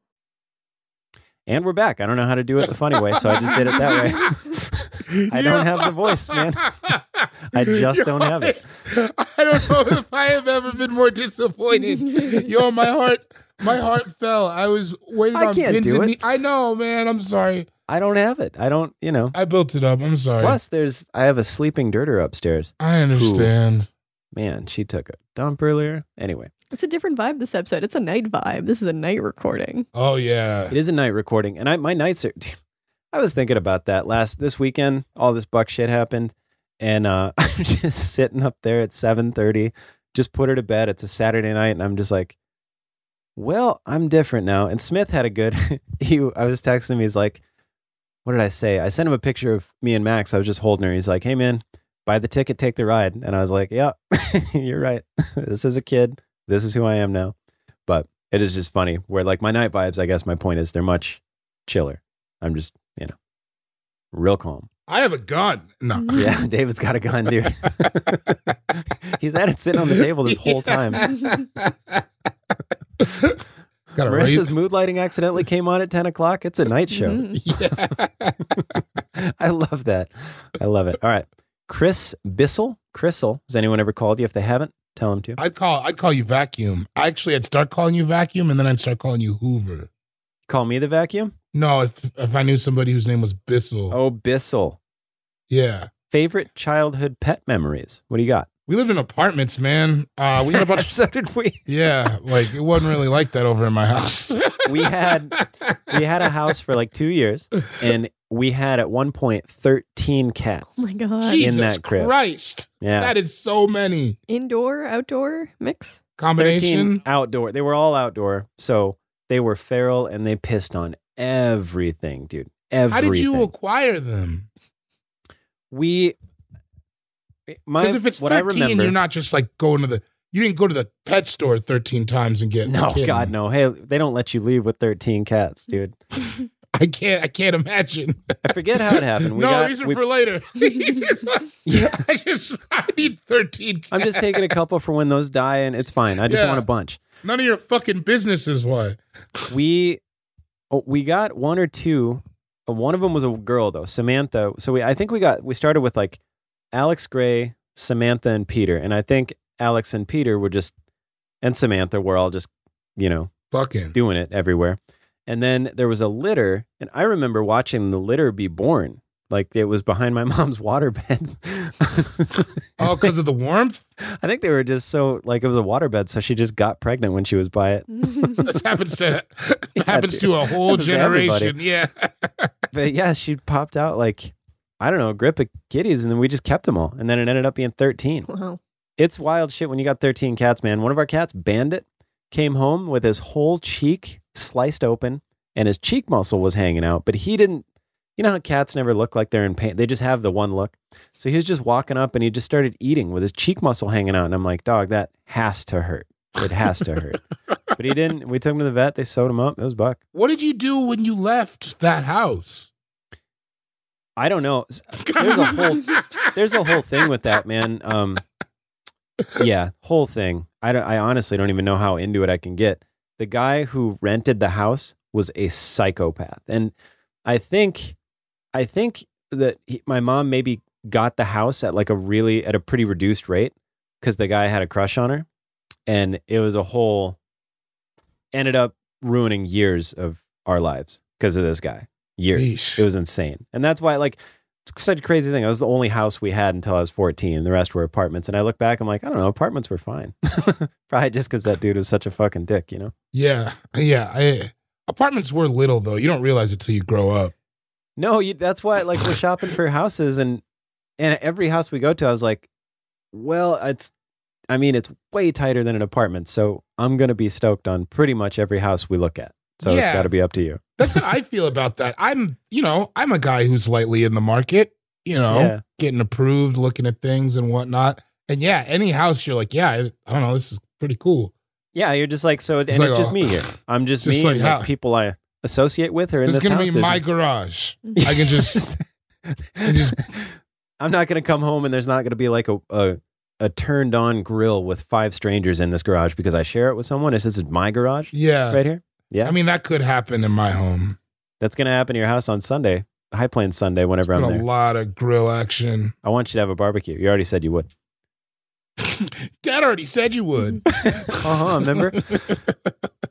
And we're back. I don't know how to do it the funny way, so I just did it that way. I don't have the voice, man. I just don't have it. I don't know if I have ever been more disappointed. Yo, my heart, my heart fell. I was waiting I on can't pins do and it. ne- I know, man. I'm sorry. I don't have it. I don't, you know. I built it up. I'm sorry. Plus, there's I have a sleeping dirter upstairs. I understand. Man, she took a dump earlier. Anyway, It's a different vibe this episode. It's a night vibe. This is a night recording. Oh yeah. it is a night recording, and I my nights are. I was thinking about that last this weekend. All this buck shit happened, and uh, I'm just sitting up there at seven thirty. Just put her to bed. It's a Saturday night, and I'm just like, well, I'm different now. And Smith had a good. he, I was texting him. He's like, what did I say? I sent him a picture of me and Max. I was just holding her. He's like, hey man, buy the ticket, take the ride. And I was like, yeah, you're right. this is a kid. This is who I am now. But it is just funny where like my night vibes, I guess my point is they're much chiller. I'm just, you know, real calm. I have a gun. No. Yeah, David's got a gun, dude. He's had it sitting on the table this whole time. Got a Marissa's raise. mood lighting accidentally came on at 10 o'clock. It's a night show. Mhm. Yeah. I love that. I love it. All right. Chris Bissell. Chrisel. Has anyone ever called you? If they haven't, tell them to. I'd call. I'd call you vacuum. Actually, I'd start calling you vacuum, and then I'd start calling you Hoover. Call me the vacuum. No, if if I knew somebody whose name was Bissell. Oh, Bissell. Yeah. Favorite childhood pet memories. What do you got? We lived in apartments, man. Uh, we had a bunch. so did we. yeah, like it wasn't really like that over in my house. We had we had a house for like two years, and we had at one point thirteen cats. Oh my god. Jesus that crib. Christ, Yeah, that is so many Indoor, outdoor mix. combination. outdoor. They were all outdoor, so they were feral and they pissed on everything, dude. Everything. How did you acquire them? we? Eh, because if it's what thirteen, remember. you're not just like going to the. You didn't go to the pet store thirteen times and get. no. God, no. Hey, they don't let you leave with thirteen cats, dude. I can't. I can't imagine. I forget how it happened. We no, got, these are we- for later. Like, Yeah. I just. I need thirteen. Cats. I'm just taking a couple for when those die, and it's fine. I just Yeah. want a bunch. None of your fucking business is why. we oh, we got one or two. Uh, One of them was a girl though, Samantha. So we I think we got we started with like Alex Gray, Samantha, and Peter, and I think Alex and Peter were just and Samantha were all just you know Fucking. doing it everywhere. And then there was a litter, and I remember watching the litter be born. Like it was behind my mom's waterbed. Oh, because of the warmth. I think they were just so like it was a waterbed, so she just got pregnant when she was by it. This happens to Yeah, happens dude. to a whole Happens to everybody. generation. Yeah. But yeah, she popped out like I don't know, a grip of kitties, and then we just kept them all, and then it ended up being thirteen. wow. It's wild shit when you got thirteen cats, man. One of our cats, Bandit, came home with his whole cheek sliced open, and his cheek muscle was hanging out, but he didn't. You know how cats never look like they're in pain? They just have the one look. So he was just walking up and he just started eating with his cheek muscle hanging out. And I'm like, dog, that has to hurt. It has to hurt. but he didn't. We took him to the vet. They sewed him up. It was Buck. What did you do when you left that house? I don't know. There's a whole there's a whole thing with that, man. Um, yeah, whole thing. I don't, I honestly don't even know how into it I can get. The guy who rented the house was a psychopath, and I think, I think that he, my mom maybe got the house at like a really at a pretty reduced rate because the guy had a crush on her, and it was a whole. Ended up ruining years of our lives because of this guy. Years. Yeesh. It was insane, and that's why like such a crazy thing. That was the only house we had until I was 14. The rest were apartments. And I look back, I'm like, I don't know, apartments were fine. Probably just because that dude was such a fucking dick, you know? Yeah, yeah. I, apartments were little though. You don't realize it till you grow up. No, you, that's why like we're shopping for houses and and every house we go to, I was like, well, it's I mean, it's way tighter than an apartment. So I'm gonna be stoked on pretty much every house we look at. So it's gotta be up to you. That's how I feel about that. I'm, you know, I'm a guy who's lightly in the market. You know, Yeah. getting approved, looking at things and whatnot. And yeah, any house you're like, yeah, I, I don't know, this is pretty cool. Yeah, you're just like so and It's it's, just oh, me here. I'm just, just me like and like, people I associate with are in This this is gonna house. be my garage. I can just, I just I'm not gonna come home and there's not gonna be like a, a a turned on grill with five strangers in this garage because I share it with someone. It's this my garage yeah. right here. Yeah, I mean, that could happen in my home. that's gonna happen in your house on Sunday, High Plains Sunday, whenever I'm there, a lot of grill action. I want you to have a barbecue. You already said you would. Dad already said you would. Uh-huh, remember?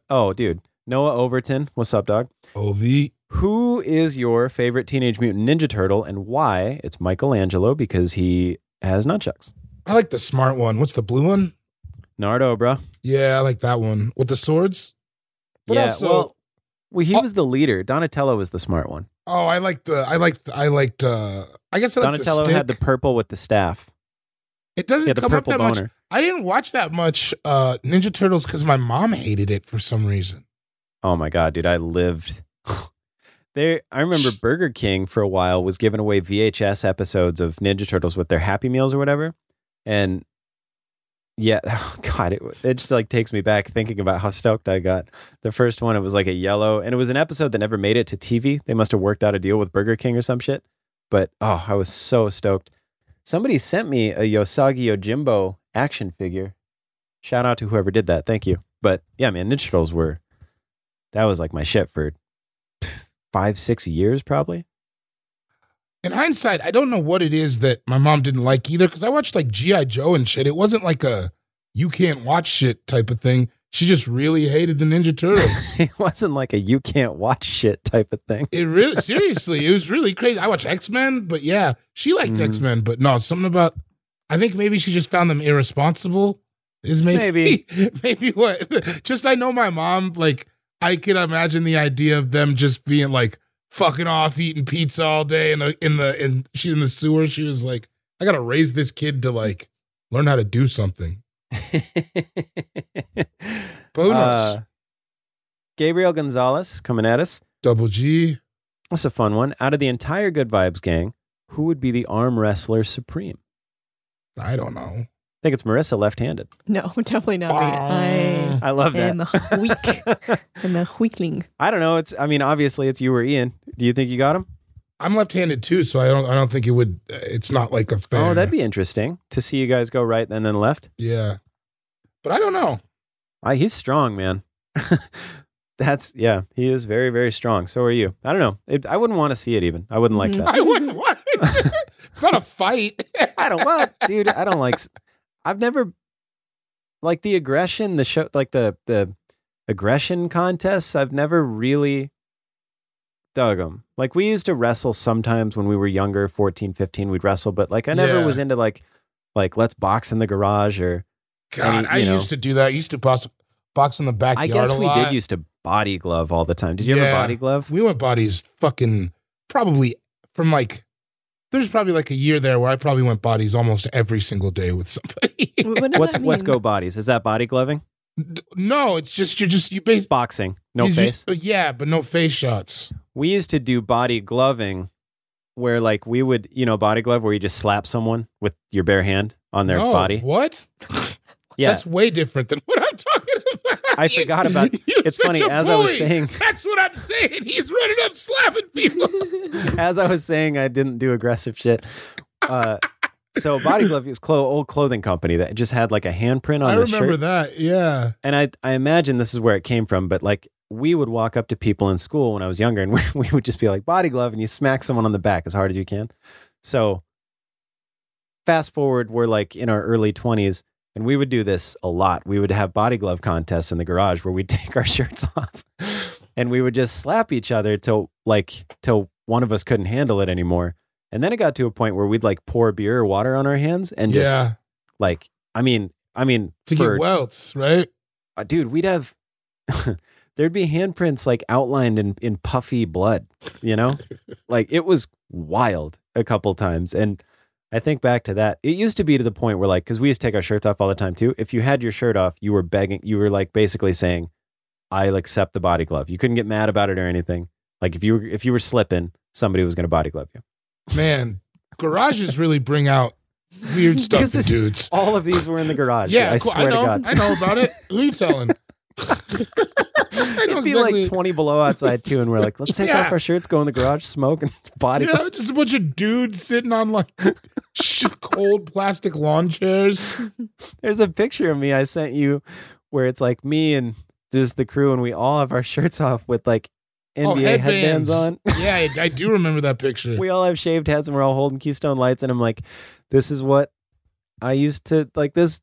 Oh, dude, Noah Overton, what's up, dog? Ov. Who is your favorite Teenage Mutant Ninja Turtle and why? It's Michelangelo because he has nunchucks. I like the smart one. What's the blue one? Nardo, bro. Yeah, I like that one with the swords. But yeah, also- well, well, he Oh. was the leader. Donatello was the smart one. Oh, I like the. I liked. I liked. uh I guess I the Donatello stick. had the purple with the staff. it doesn't come up that much. I didn't watch that much uh Ninja Turtles because my mom hated it for some reason. Oh my god, dude, I lived. there, I remember Burger King for a while was giving away VHS episodes of Ninja Turtles with their Happy Meals or whatever, and yeah, oh god, it it just like takes me back thinking about how stoked I got. The first one, it was like a yellow, and it was an episode that never made it to TV. They must have worked out a deal with Burger King or some shit. But oh, I was so stoked. Somebody sent me a Usagi Yojimbo action figure. Shout out to whoever did that. Thank you. But yeah, man, Ninja Turtles were that was like my shit for five, six years probably. In hindsight, I don't know what it is that my mom didn't like either because I watched like GI Joe and shit. It wasn't like a you can't watch shit type of thing. She just really hated the Ninja Turtles. it wasn't like a you can't watch shit type of thing. it really, seriously, it was really crazy. I watched X Men, but yeah, she liked Mhm. X Men, but no, something about. I think maybe she just found them irresponsible. Is maybe maybe maybe, what? Just I know my mom. Like I can imagine the idea of them just being like fucking off, eating pizza all day, and in the in she in the sewer. She was like, I gotta raise this kid to like learn how to do something. Knows? Uh, Gabriel Gonzalez coming at us. Double G. That's a fun one. Out of the entire Good Vibes gang, who would be the arm wrestler supreme? I don't know. I think it's Marissa left-handed. No, definitely not me. I I love that. am a weak. I'm a weakling. I don't know. It's. I mean, obviously, it's you or Ian. Do you think you got him? I'm left-handed too, so I don't. I don't think it would. uh, It's not like a fair. Oh, that'd be interesting to see you guys go right and then left. Yeah, but I don't know. I, he's strong, man. That's yeah. He is very very strong. So are you. I don't know. It, I wouldn't want to see it even. I wouldn't like Mhm. that. I wouldn't want it. it's not a fight. I don't what, dude. I don't like. I've never like the aggression, the show, like the the aggression contests. I've never really dug them. Like we used to wrestle sometimes when we were younger, 14, 15, We'd wrestle, but like I never Yeah. was into like like let's box in the garage or God, I I, know. used to do that. I used to box, box in the backyard. I guess we lot. did used to body glove all the time. Did you ever Yeah. body glove? We went bodies fucking probably from like. There's probably like a year there where I probably went bodies almost every single day with somebody. What does What's that what's mean? go bodies? Is that body gloving? no, it's just you're just you base Boxing, no you- face. you- yeah, but no face shots. we used to do body gloving where like we would, you know, body glove where you just slap someone with your bare hand on their No, body. What? Yeah. That's way different than what I'm talking about. I forgot about- it's funny, as I was saying- That's what I'm saying. He's running up slapping people. As I was saying, I didn't do aggressive shit. Uh, so body glove is clo- old clothing company that just had like a handprint on I the remember shirt. that. Yeah. and I I imagine this is where it came from, but like we would walk up to people in school when I was younger and we, we would just be like body glove and you smack someone on the back as hard as you can. So fast forward, we're like in our early 20s and we would do this a lot. We would have body glove contests in the garage where we'd take our shirts off and we would just slap each other till like till one of us couldn't handle it anymore. And then it got to a point where we'd like pour beer or water on our hands and just yeah. like I mean I mean To for get welts, right? uh, dude, we'd have there'd be handprints like outlined in in puffy blood, you know? like it was wild a couple times and I think back to that. It used to be to the point where like cuz we used to take our shirts off all the time too. If you had your shirt off, you were begging you were like basically saying I'll accept the body glove. You couldn't get mad about it or anything. Like if you were if you were slipping, somebody was going to body glove you. Man, garages really bring out weird stuff this- dudes. All of these were in the garage. Yeah, I cool. swear I know. to God. I know about it. Who you telling? It'd be exactly. like 20 below outside too, and we're like, let's take Yeah. off our shirts, go in the garage, smoke, and body Yeah, just a bunch of dudes sitting on like cold plastic lawn chairs. There's a picture of me I sent you where it's like me and just the crew, and we all have our shirts off with like NBA oh, headbands on. yeah, I, I do remember that picture. we all have shaved heads, and we're all holding Keystone lights. And I'm like, this is what I used to like. This,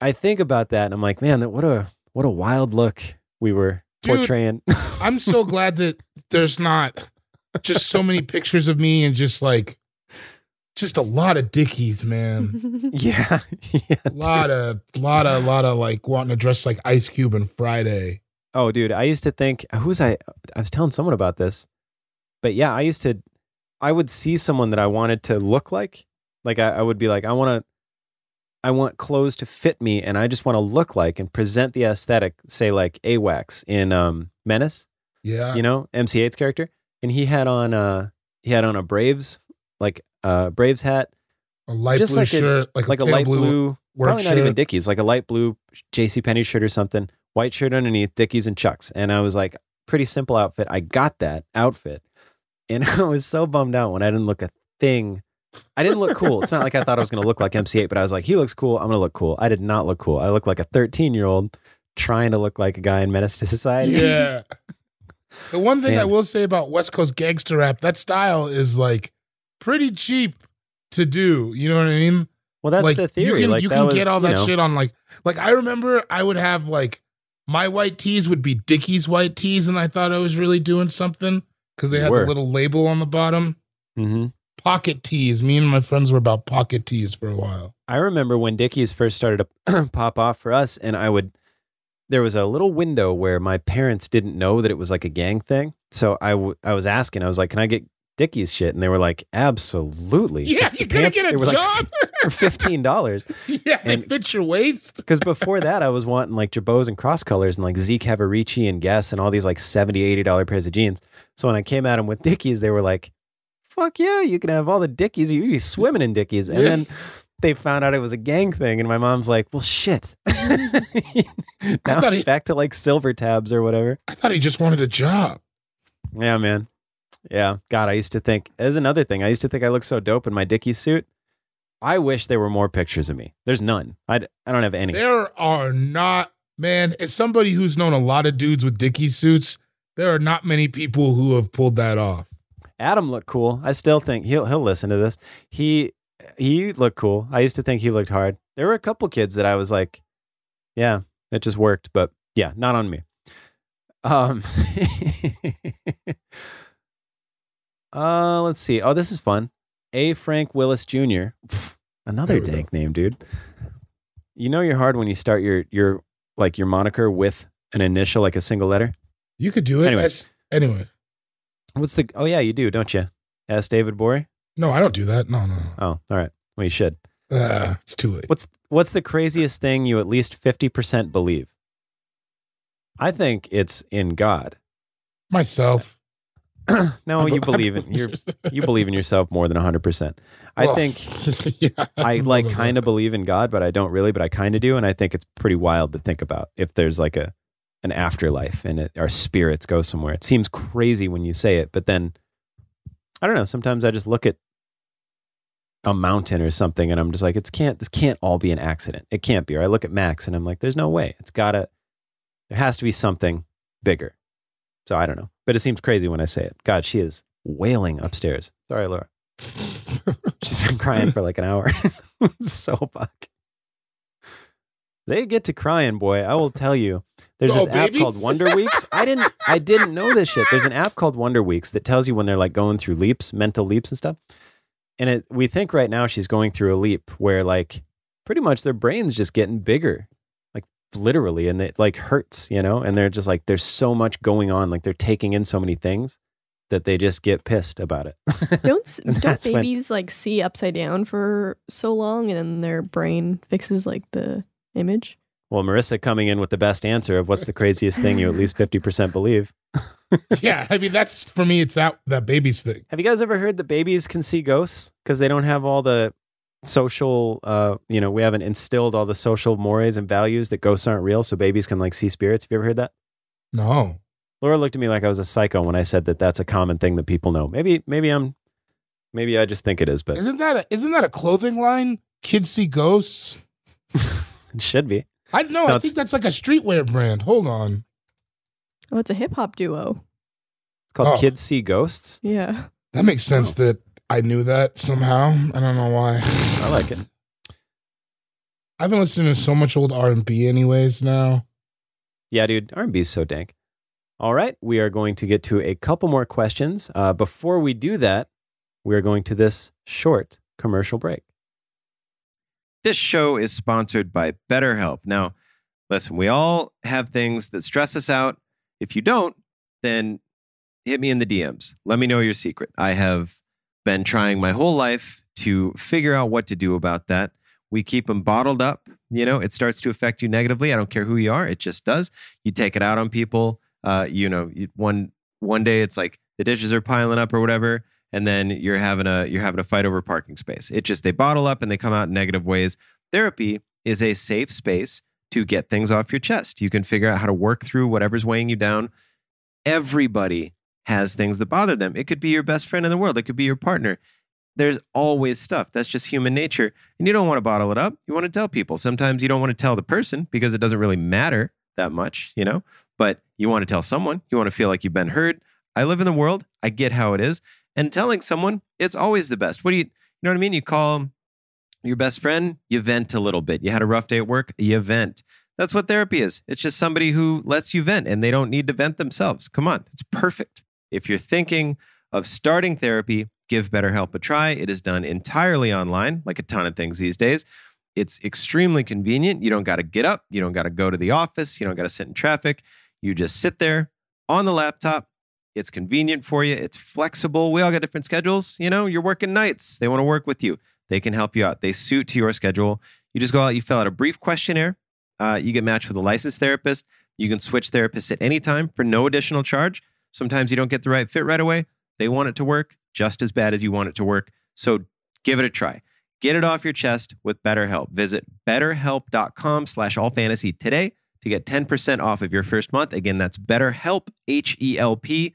I think about that, and I'm like, man, that what a what a wild look we were Dude. portraying. I'm so glad that there's not just so many pictures of me and just like just a lot of dickies, man. yeah, yeah. A lot of lot of a lot of like wanting to dress like Ice Cube and Friday. Oh, dude, I used to think who was I? I was telling someone about this, but yeah, I used to. I would see someone that I wanted to look like, like I, I would be like, I want to, I want clothes to fit me, and I just want to look like and present the aesthetic. Say like A-Wax in um, Menace, Yeah. you know, MC Eiht's character, and he had on uh he had on a Braves like uh Braves hat, a light just blue like a- shirt, like, like a pale light blue, work probably not even. Dickies, like a light blue J.C. Penney shirt or something, white shirt underneath, Dickies and Chucks. And I was like, pretty simple outfit. I got that outfit, and I was so bummed out when I didn't look a thing. I didn't look cool. It's not like I thought I was going to look like MC Eiht, but I was like, he looks cool. I'm going to look cool. I did not look cool. I looked like a 13 year old trying to look like a guy in Menace II Society. Yeah. The one thing I will say about West Coast gangster rap, that style is like pretty cheap to do. You know what I mean? Well, that's like, the theory. You can, like you can was, get all you that know, shit on like like I remember I would have like my white tees would be Dickies white tees, and I thought I was really doing something because they had were. the little label on the bottom. mhm. Pocket tees. Me and my friends were about pocket tees for a while. I remember when Dickies first started to pop off for us, and I would. There was a little window where my parents didn't know that it was like a gang thing, so I, w- I was asking. I was like, "Can I get Dickies shit?" And they were like, "Absolutely." Yeah, you're gonna get a were like job. for fifteen dollars. yeah, they And- fit your waist. Because before that, I was wanting like Jabos and cross colors and like Z. Cavaricci and Guess and all these like 70 80 dollar pairs of jeans. So when I came at them with Dickies, they were like, "Fuck yeah, you can have all the Dickies. You'd be swimming in Dickies." And Yeah. then they found out it was a gang thing, and my mom's like, "Well, shit." now he- back to like silver tabs or whatever. I thought he just wanted a job. Yeah, man. Yeah, God, I used to think as another thing. I used to think I looked so dope in my Dickies suit. I wish there were more pictures of me. There's none. I I don't have any. There are not, man, as somebody who's known a lot of dudes with Dickies suits, there are not many people who have pulled that off. Adam looked cool. I still think he'll he'll listen to this. He he looked cool. I used to think he looked hard. There were a couple kids that I was like, yeah, it just worked, but yeah, not on me. Um Uh let's see. Oh, this is fun. A Frank Willis Jr. Another we go. dank name, dude. You know you're hard when you start your your like your moniker with an initial like a single letter. You could do it. Anyway. As- anyway. What's the Oh yeah, you do, don't you? S David Gborie? No, I don't do that. No, no, no. Oh, all right. Well, you should. Uh, it's too late. What's what's the craziest thing you at least 50% believe? I think it's in God. Myself. no, I you believe in you you believe in yourself more than 100%. I Well, think yeah, I don't like kind of believe in God, but I don't really, but I kind of do and I think it's pretty wild to think about if there's like a an afterlife and it, our spirits go somewhere. It seems crazy when you say it, but then I don't know, sometimes I just look at a mountain or something and I'm just like it's can't this can't all be an accident. It can't be. Or I look at Max and I'm like there's no way. It's got to there has to be something bigger. So I don't know. But it seems crazy when I say it. God, she is wailing upstairs. Sorry, Laura. She's been crying for like an hour. so fuck. They get to crying, boy. I will tell you. There's Oh, this app called? Wonder Weeks. I didn't I didn't know this shit. There's an app called Wonder Weeks that tells you when they're like going through leaps, mental leaps and stuff. And it we think right now she's going through a leap where like pretty much their brain's just getting bigger. Like literally and it like hurts, you know? And they're just like there's so much going on like they're taking in so many things that they just get pissed about it. Don't don't that's when- babies like see upside down for so long, and then their brain fixes like the image? Well, Marissa coming in with the best answer of what's the craziest thing you at least 50% believe. yeah, I mean that's for me. It's that that baby's thing. Have you guys ever heard that babies can see ghosts because they don't have all the social, uh, you know, we haven't instilled all the social mores and values that ghosts aren't real, so babies can like see spirits. Have you ever heard that? No, Laura looked at me like I was a psycho when I said that that's a common thing that people know. Maybe, maybe I'm, maybe I just think it is, but isn't that a, isn't that a clothing line? Kids see ghosts. it should be. I know. I think that's like a streetwear brand. Hold on. Oh, it's a hip hop duo. It's called Oh. Kids See Ghosts. Yeah. That makes sense Oh. that I knew that somehow. I don't know why. I like it. I've been listening to so much old R and B, anyways. Now, Yeah, dude, R&B is so dank. All right, we are going to get to a couple more questions. Uh, before we do that, we are going to this short commercial break. This show is sponsored by BetterHelp. Now, listen, we all have things that stress us out. If you don't, then hit me in the DMs. Let me know your secret. I have been trying my whole life to figure out what to do about that. We keep them bottled up. You know, it starts to affect you negatively. I don't care who you are; it just does. You take it out on people. Uh, you know, one one day it's like the dishes are piling up or whatever, and then you're having a you're having a fight over parking space. It just they bottle up and they come out in negative ways. Therapy is a safe space to get things off your chest. You can figure out how to work through whatever's weighing you down. Everybody has things that bother them. It could be your best friend in the world. It could be your partner. There's always stuff. That's just human nature. And you don't want to bottle it up. You want to tell people. Sometimes you don't want to tell the person because it doesn't really matter that much, you know, but you want to tell someone. You want to feel like you've been heard. I live in the world. I get how it is. And telling someone, it's always the best. What do you, you know what I mean? You call your best friend, you vent a little bit. You had a rough day at work, you vent. That's what therapy is. It's just somebody who lets you vent and they don't need to vent themselves. Come on, it's perfect. If you're thinking of starting therapy, give BetterHelp a try. It is done entirely online, like a ton of things these days. It's extremely convenient. You don't got to get up, you don't got to go to the office, you don't got to sit in traffic. You just sit there on the laptop. It's convenient for you. It's flexible. We all got different schedules. You know, you're working nights. They want to work with you. They can help you out. They suit to your schedule. You just go out, you fill out a brief questionnaire. Uh, you get matched with a licensed therapist. You can switch therapists at any time for no additional charge. Sometimes you don't get the right fit right away. They want it to work just as bad as you want it to work. So give it a try. Get it off your chest with BetterHelp. Visit betterhelp.com slash allfantasy today to get 10% off of your first month. Again, that's betterhelp, H-E-L-P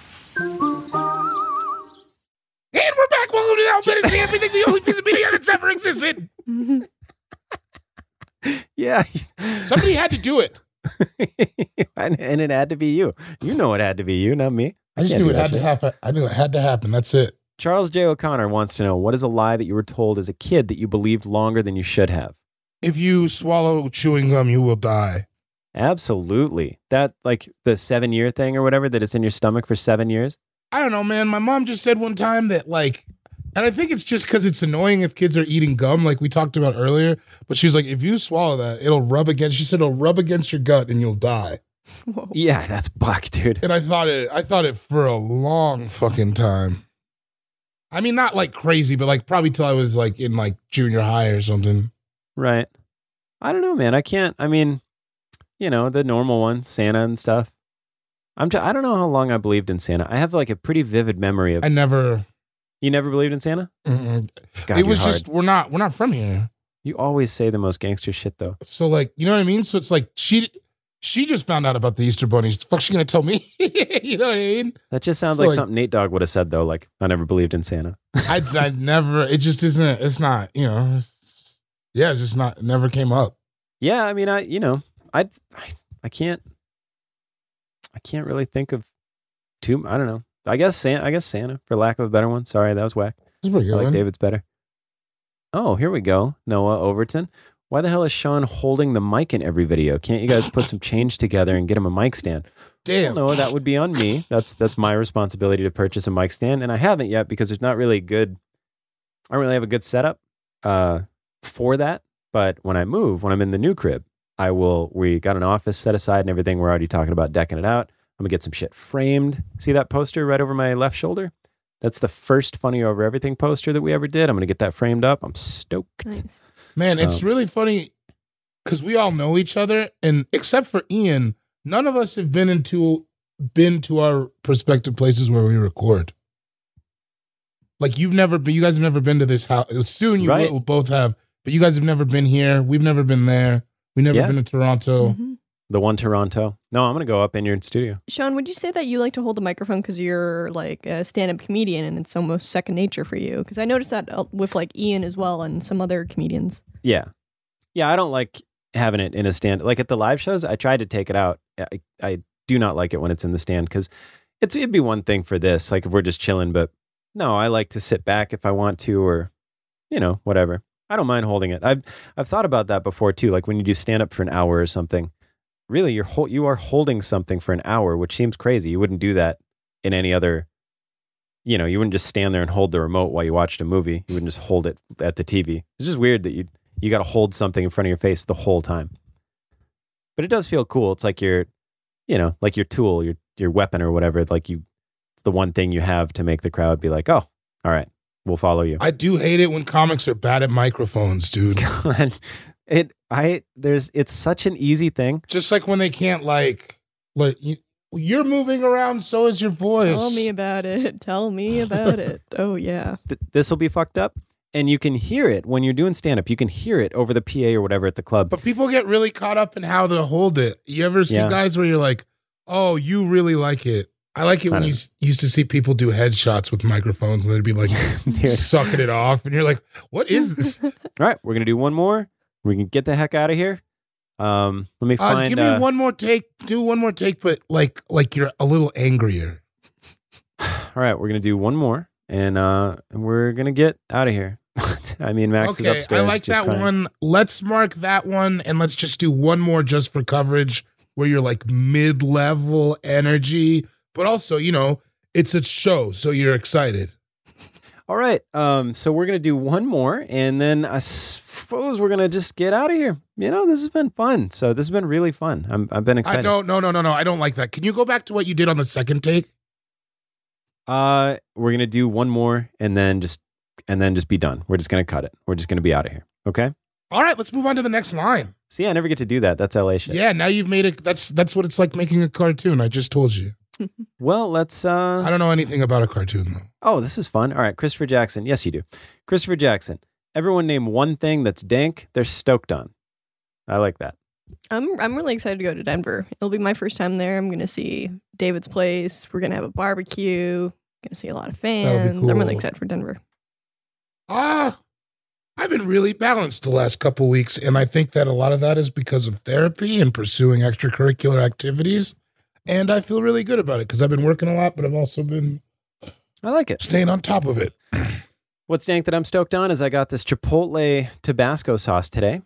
And we're back. Welcome to the Fantasy Everything, the only piece of media that's ever existed. Yeah. Somebody had to do it. and, and it had to be you. You know it had to be you, not me. I just knew it that had to happen. I knew it had to happen. That's it. Charles J. O'Connor wants to know what is a lie that you were told as a kid that you believed longer than you should have? If you swallow chewing gum, you will die. Absolutely. That, like the seven year thing or whatever, that it's in your stomach for seven years. I don't know, man. My mom just said one time that like, and I think it's just because it's annoying if kids are eating gum, like we talked about earlier. But she's like, if you swallow that, it'll rub against. She said it'll rub against your gut and you'll die. Whoa. Yeah, that's buck, dude. And I thought it. I thought it for a long fucking time. I mean, not like crazy, but like probably till I was like in like junior high or something. Right. I don't know, man. I can't. I mean, you know, the normal ones, Santa and stuff. I'm. T- I don't know how long I believed in Santa. I have like a pretty vivid memory of. I never. you never believed in Santa? mm-mm. God, it was hard. just we're not we're not from here. You always say the most gangster shit, though. So like, you know what I mean? So it's like she she just found out about the Easter bunnies. The fuck's she gonna tell me? you know what I mean? That just sounds So, like, like- something Nate Dogg would have said, though. Like, I never believed in Santa. I I never. It just isn't. It's not. You know. yeah, it's just not. Never came up. Yeah, I mean, I you know, I I, I can't I can't really think of too. I don't know. I guess Santa. I guess Santa, for lack of a better one. Sorry, that was whack. I like one. David's better. Oh, here we go. Noah Overton. Why the hell is Sean holding the mic in every video? Can't you guys put some change together and get him a mic stand? Damn. Noah, that would be on me. That's that's my responsibility to purchase a mic stand, and I haven't yet because there's not really good. I don't really have a good setup uh, for that. But when I move, when I'm in the new crib, I will. We got an office set aside and everything. We're already talking about decking it out. I'm gonna get some shit framed. See that poster right over my left shoulder? That's the first funny over everything poster that we ever did. I'm gonna get that framed up. I'm stoked. Nice. Man, it's Um, really funny because we all know each other, and except for Ian, none of us have been into been to our prospective places where we record. Like you've never been. You guys have never been to this house. Soon you Right. will both have, but you guys have never been here. We've never been there. We've never Yeah. been to Toronto. Mhm. The one Toronto. No, I'm gonna go up in your studio. Sean, would you say that you like to hold the microphone because you're like a stand-up comedian and it's almost second nature for you? Because I noticed that uh, with like Ian as well and some other comedians. Yeah. Yeah, I don't like having it in a stand. Like at the live shows, I tried to take it out. I, I do not like it when it's in the stand because it's it'd be one thing for this, like if we're just chilling, but no, I like to sit back if I want to, or you know, whatever. I don't mind holding it. I've I've thought about that before too. Like when you do stand up for an hour or something, really you're hol- you are holding something for an hour, which seems crazy. You wouldn't do that in any other. You know, you wouldn't just stand there and hold the remote while you watched a movie. You wouldn't just hold it at the TV. It's just weird that you you got to hold something in front of your face the whole time. But it does feel cool. It's like your, you know, like your tool, your your weapon or whatever. Like you, it's the one thing you have to make the crowd be like, oh, all right, we'll follow you. I do hate it when comics are bad at microphones, dude. God, it I there's it's such an easy thing. Just like when they can't like like you, you're moving around, so is your voice. Tell me about it. Tell me about it. Oh yeah. Th- this will be fucked up, and you can hear it when you're doing stand up. You can hear it over the PA or whatever at the club. But people get really caught up in how to hold it. You ever see Yeah. guys where you're like, "Oh, you really like it." I like it I when you s- used to see people do headshots with microphones and they'd be like sucking it off, and you're like, "What is this?" All right, we're gonna do one more. We can get the heck out of here. Um, let me Uh, find. give me uh, one more take. Do one more take, but like like you're a little angrier. All right, we're gonna do one more, and uh, and we're gonna get out of here. I mean, Max is okay, upstairs. I like that crying. one. Let's mark that one, and let's just do one more just for coverage, where you're like mid level energy, but also you know it's a show, so you're excited. All right, um, so we're gonna do one more, and then I suppose we're gonna just get out of here. You know, this has been fun. So this has been really fun. I'm, I've been I excited. don't. No, no, no, no. I don't like that. Can you go back to what you did on the second take? Uh, we're gonna do one more, and then just and then just be done. We're just gonna cut it. We're just gonna be out of here. Okay. All right, let's move on to the next line. See, I never get to do that. That's LA shit. Yeah, now you've made it. That's that's what it's like making a cartoon. I just told you. Well, let's. uh I don't know anything about a cartoon though. Oh, this is fun. All right, Christopher Jackson. Yes, you do. Christopher Jackson. Everyone name one thing that's dank they're stoked on. I like that. I'm I'm really excited to go to Denver. It'll be my first time there. I'm gonna see David's place. We're gonna have a barbecue. Gonna see a lot of would be fans. I'm really excited for Denver. Ah, I've been really balanced the last couple weeks, and I think that a lot of that is because of therapy and pursuing extracurricular activities. And I feel really good about it because I've been working a lot, but I've also been I like it. staying on top of it. What's dank that I'm stoked on is I got this Chipotle Tabasco sauce today.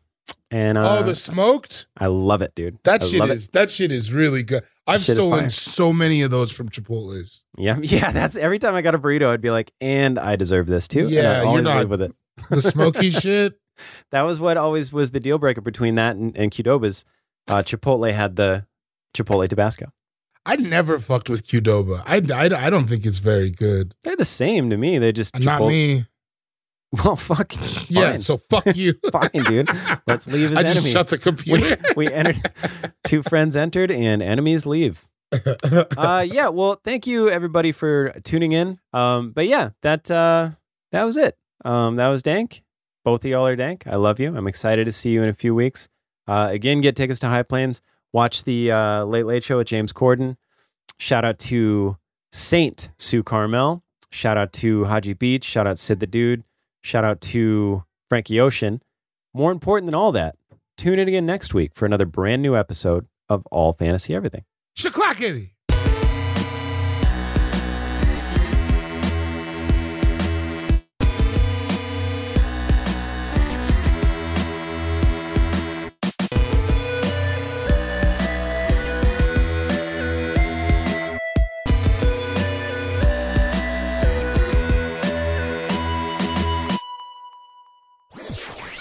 And uh, oh, the smoked. I love it, dude. That I shit love it. is that shit is really good. I've is stolen so many of those from Chipotle's. Yeah, yeah. That's every time I got a burrito, I'd be like, and I deserve this too. and Yeah, I you're always live with it. The smoky shit. That was what always was the deal breaker between that and, and Qdoba's. Uh, Chipotle had the Chipotle Tabasco. I never fucked with Qdoba. I, I, I don't think it's very good. They're the same to me. They just Not Chipotle- me. Well, fuck. Yeah, fine. so fuck you. fine, dude. Let's leave as I just enemies. shut the computer. we, we entered. Two friends entered, and enemies leave. uh yeah well thank you everybody for tuning in um but yeah that uh that was it um that was dank both of y'all are dank i love you i'm excited to see you in a few weeks uh again get tickets to high plains watch the uh late late show with james corden. Shout out to saint sue karmel. Shout out to haji beach. Shout out sid the dude. Shout out to frankie ocean. More important than all that tune in again next week for another brand new episode of all fantasy everything. Shaklackity.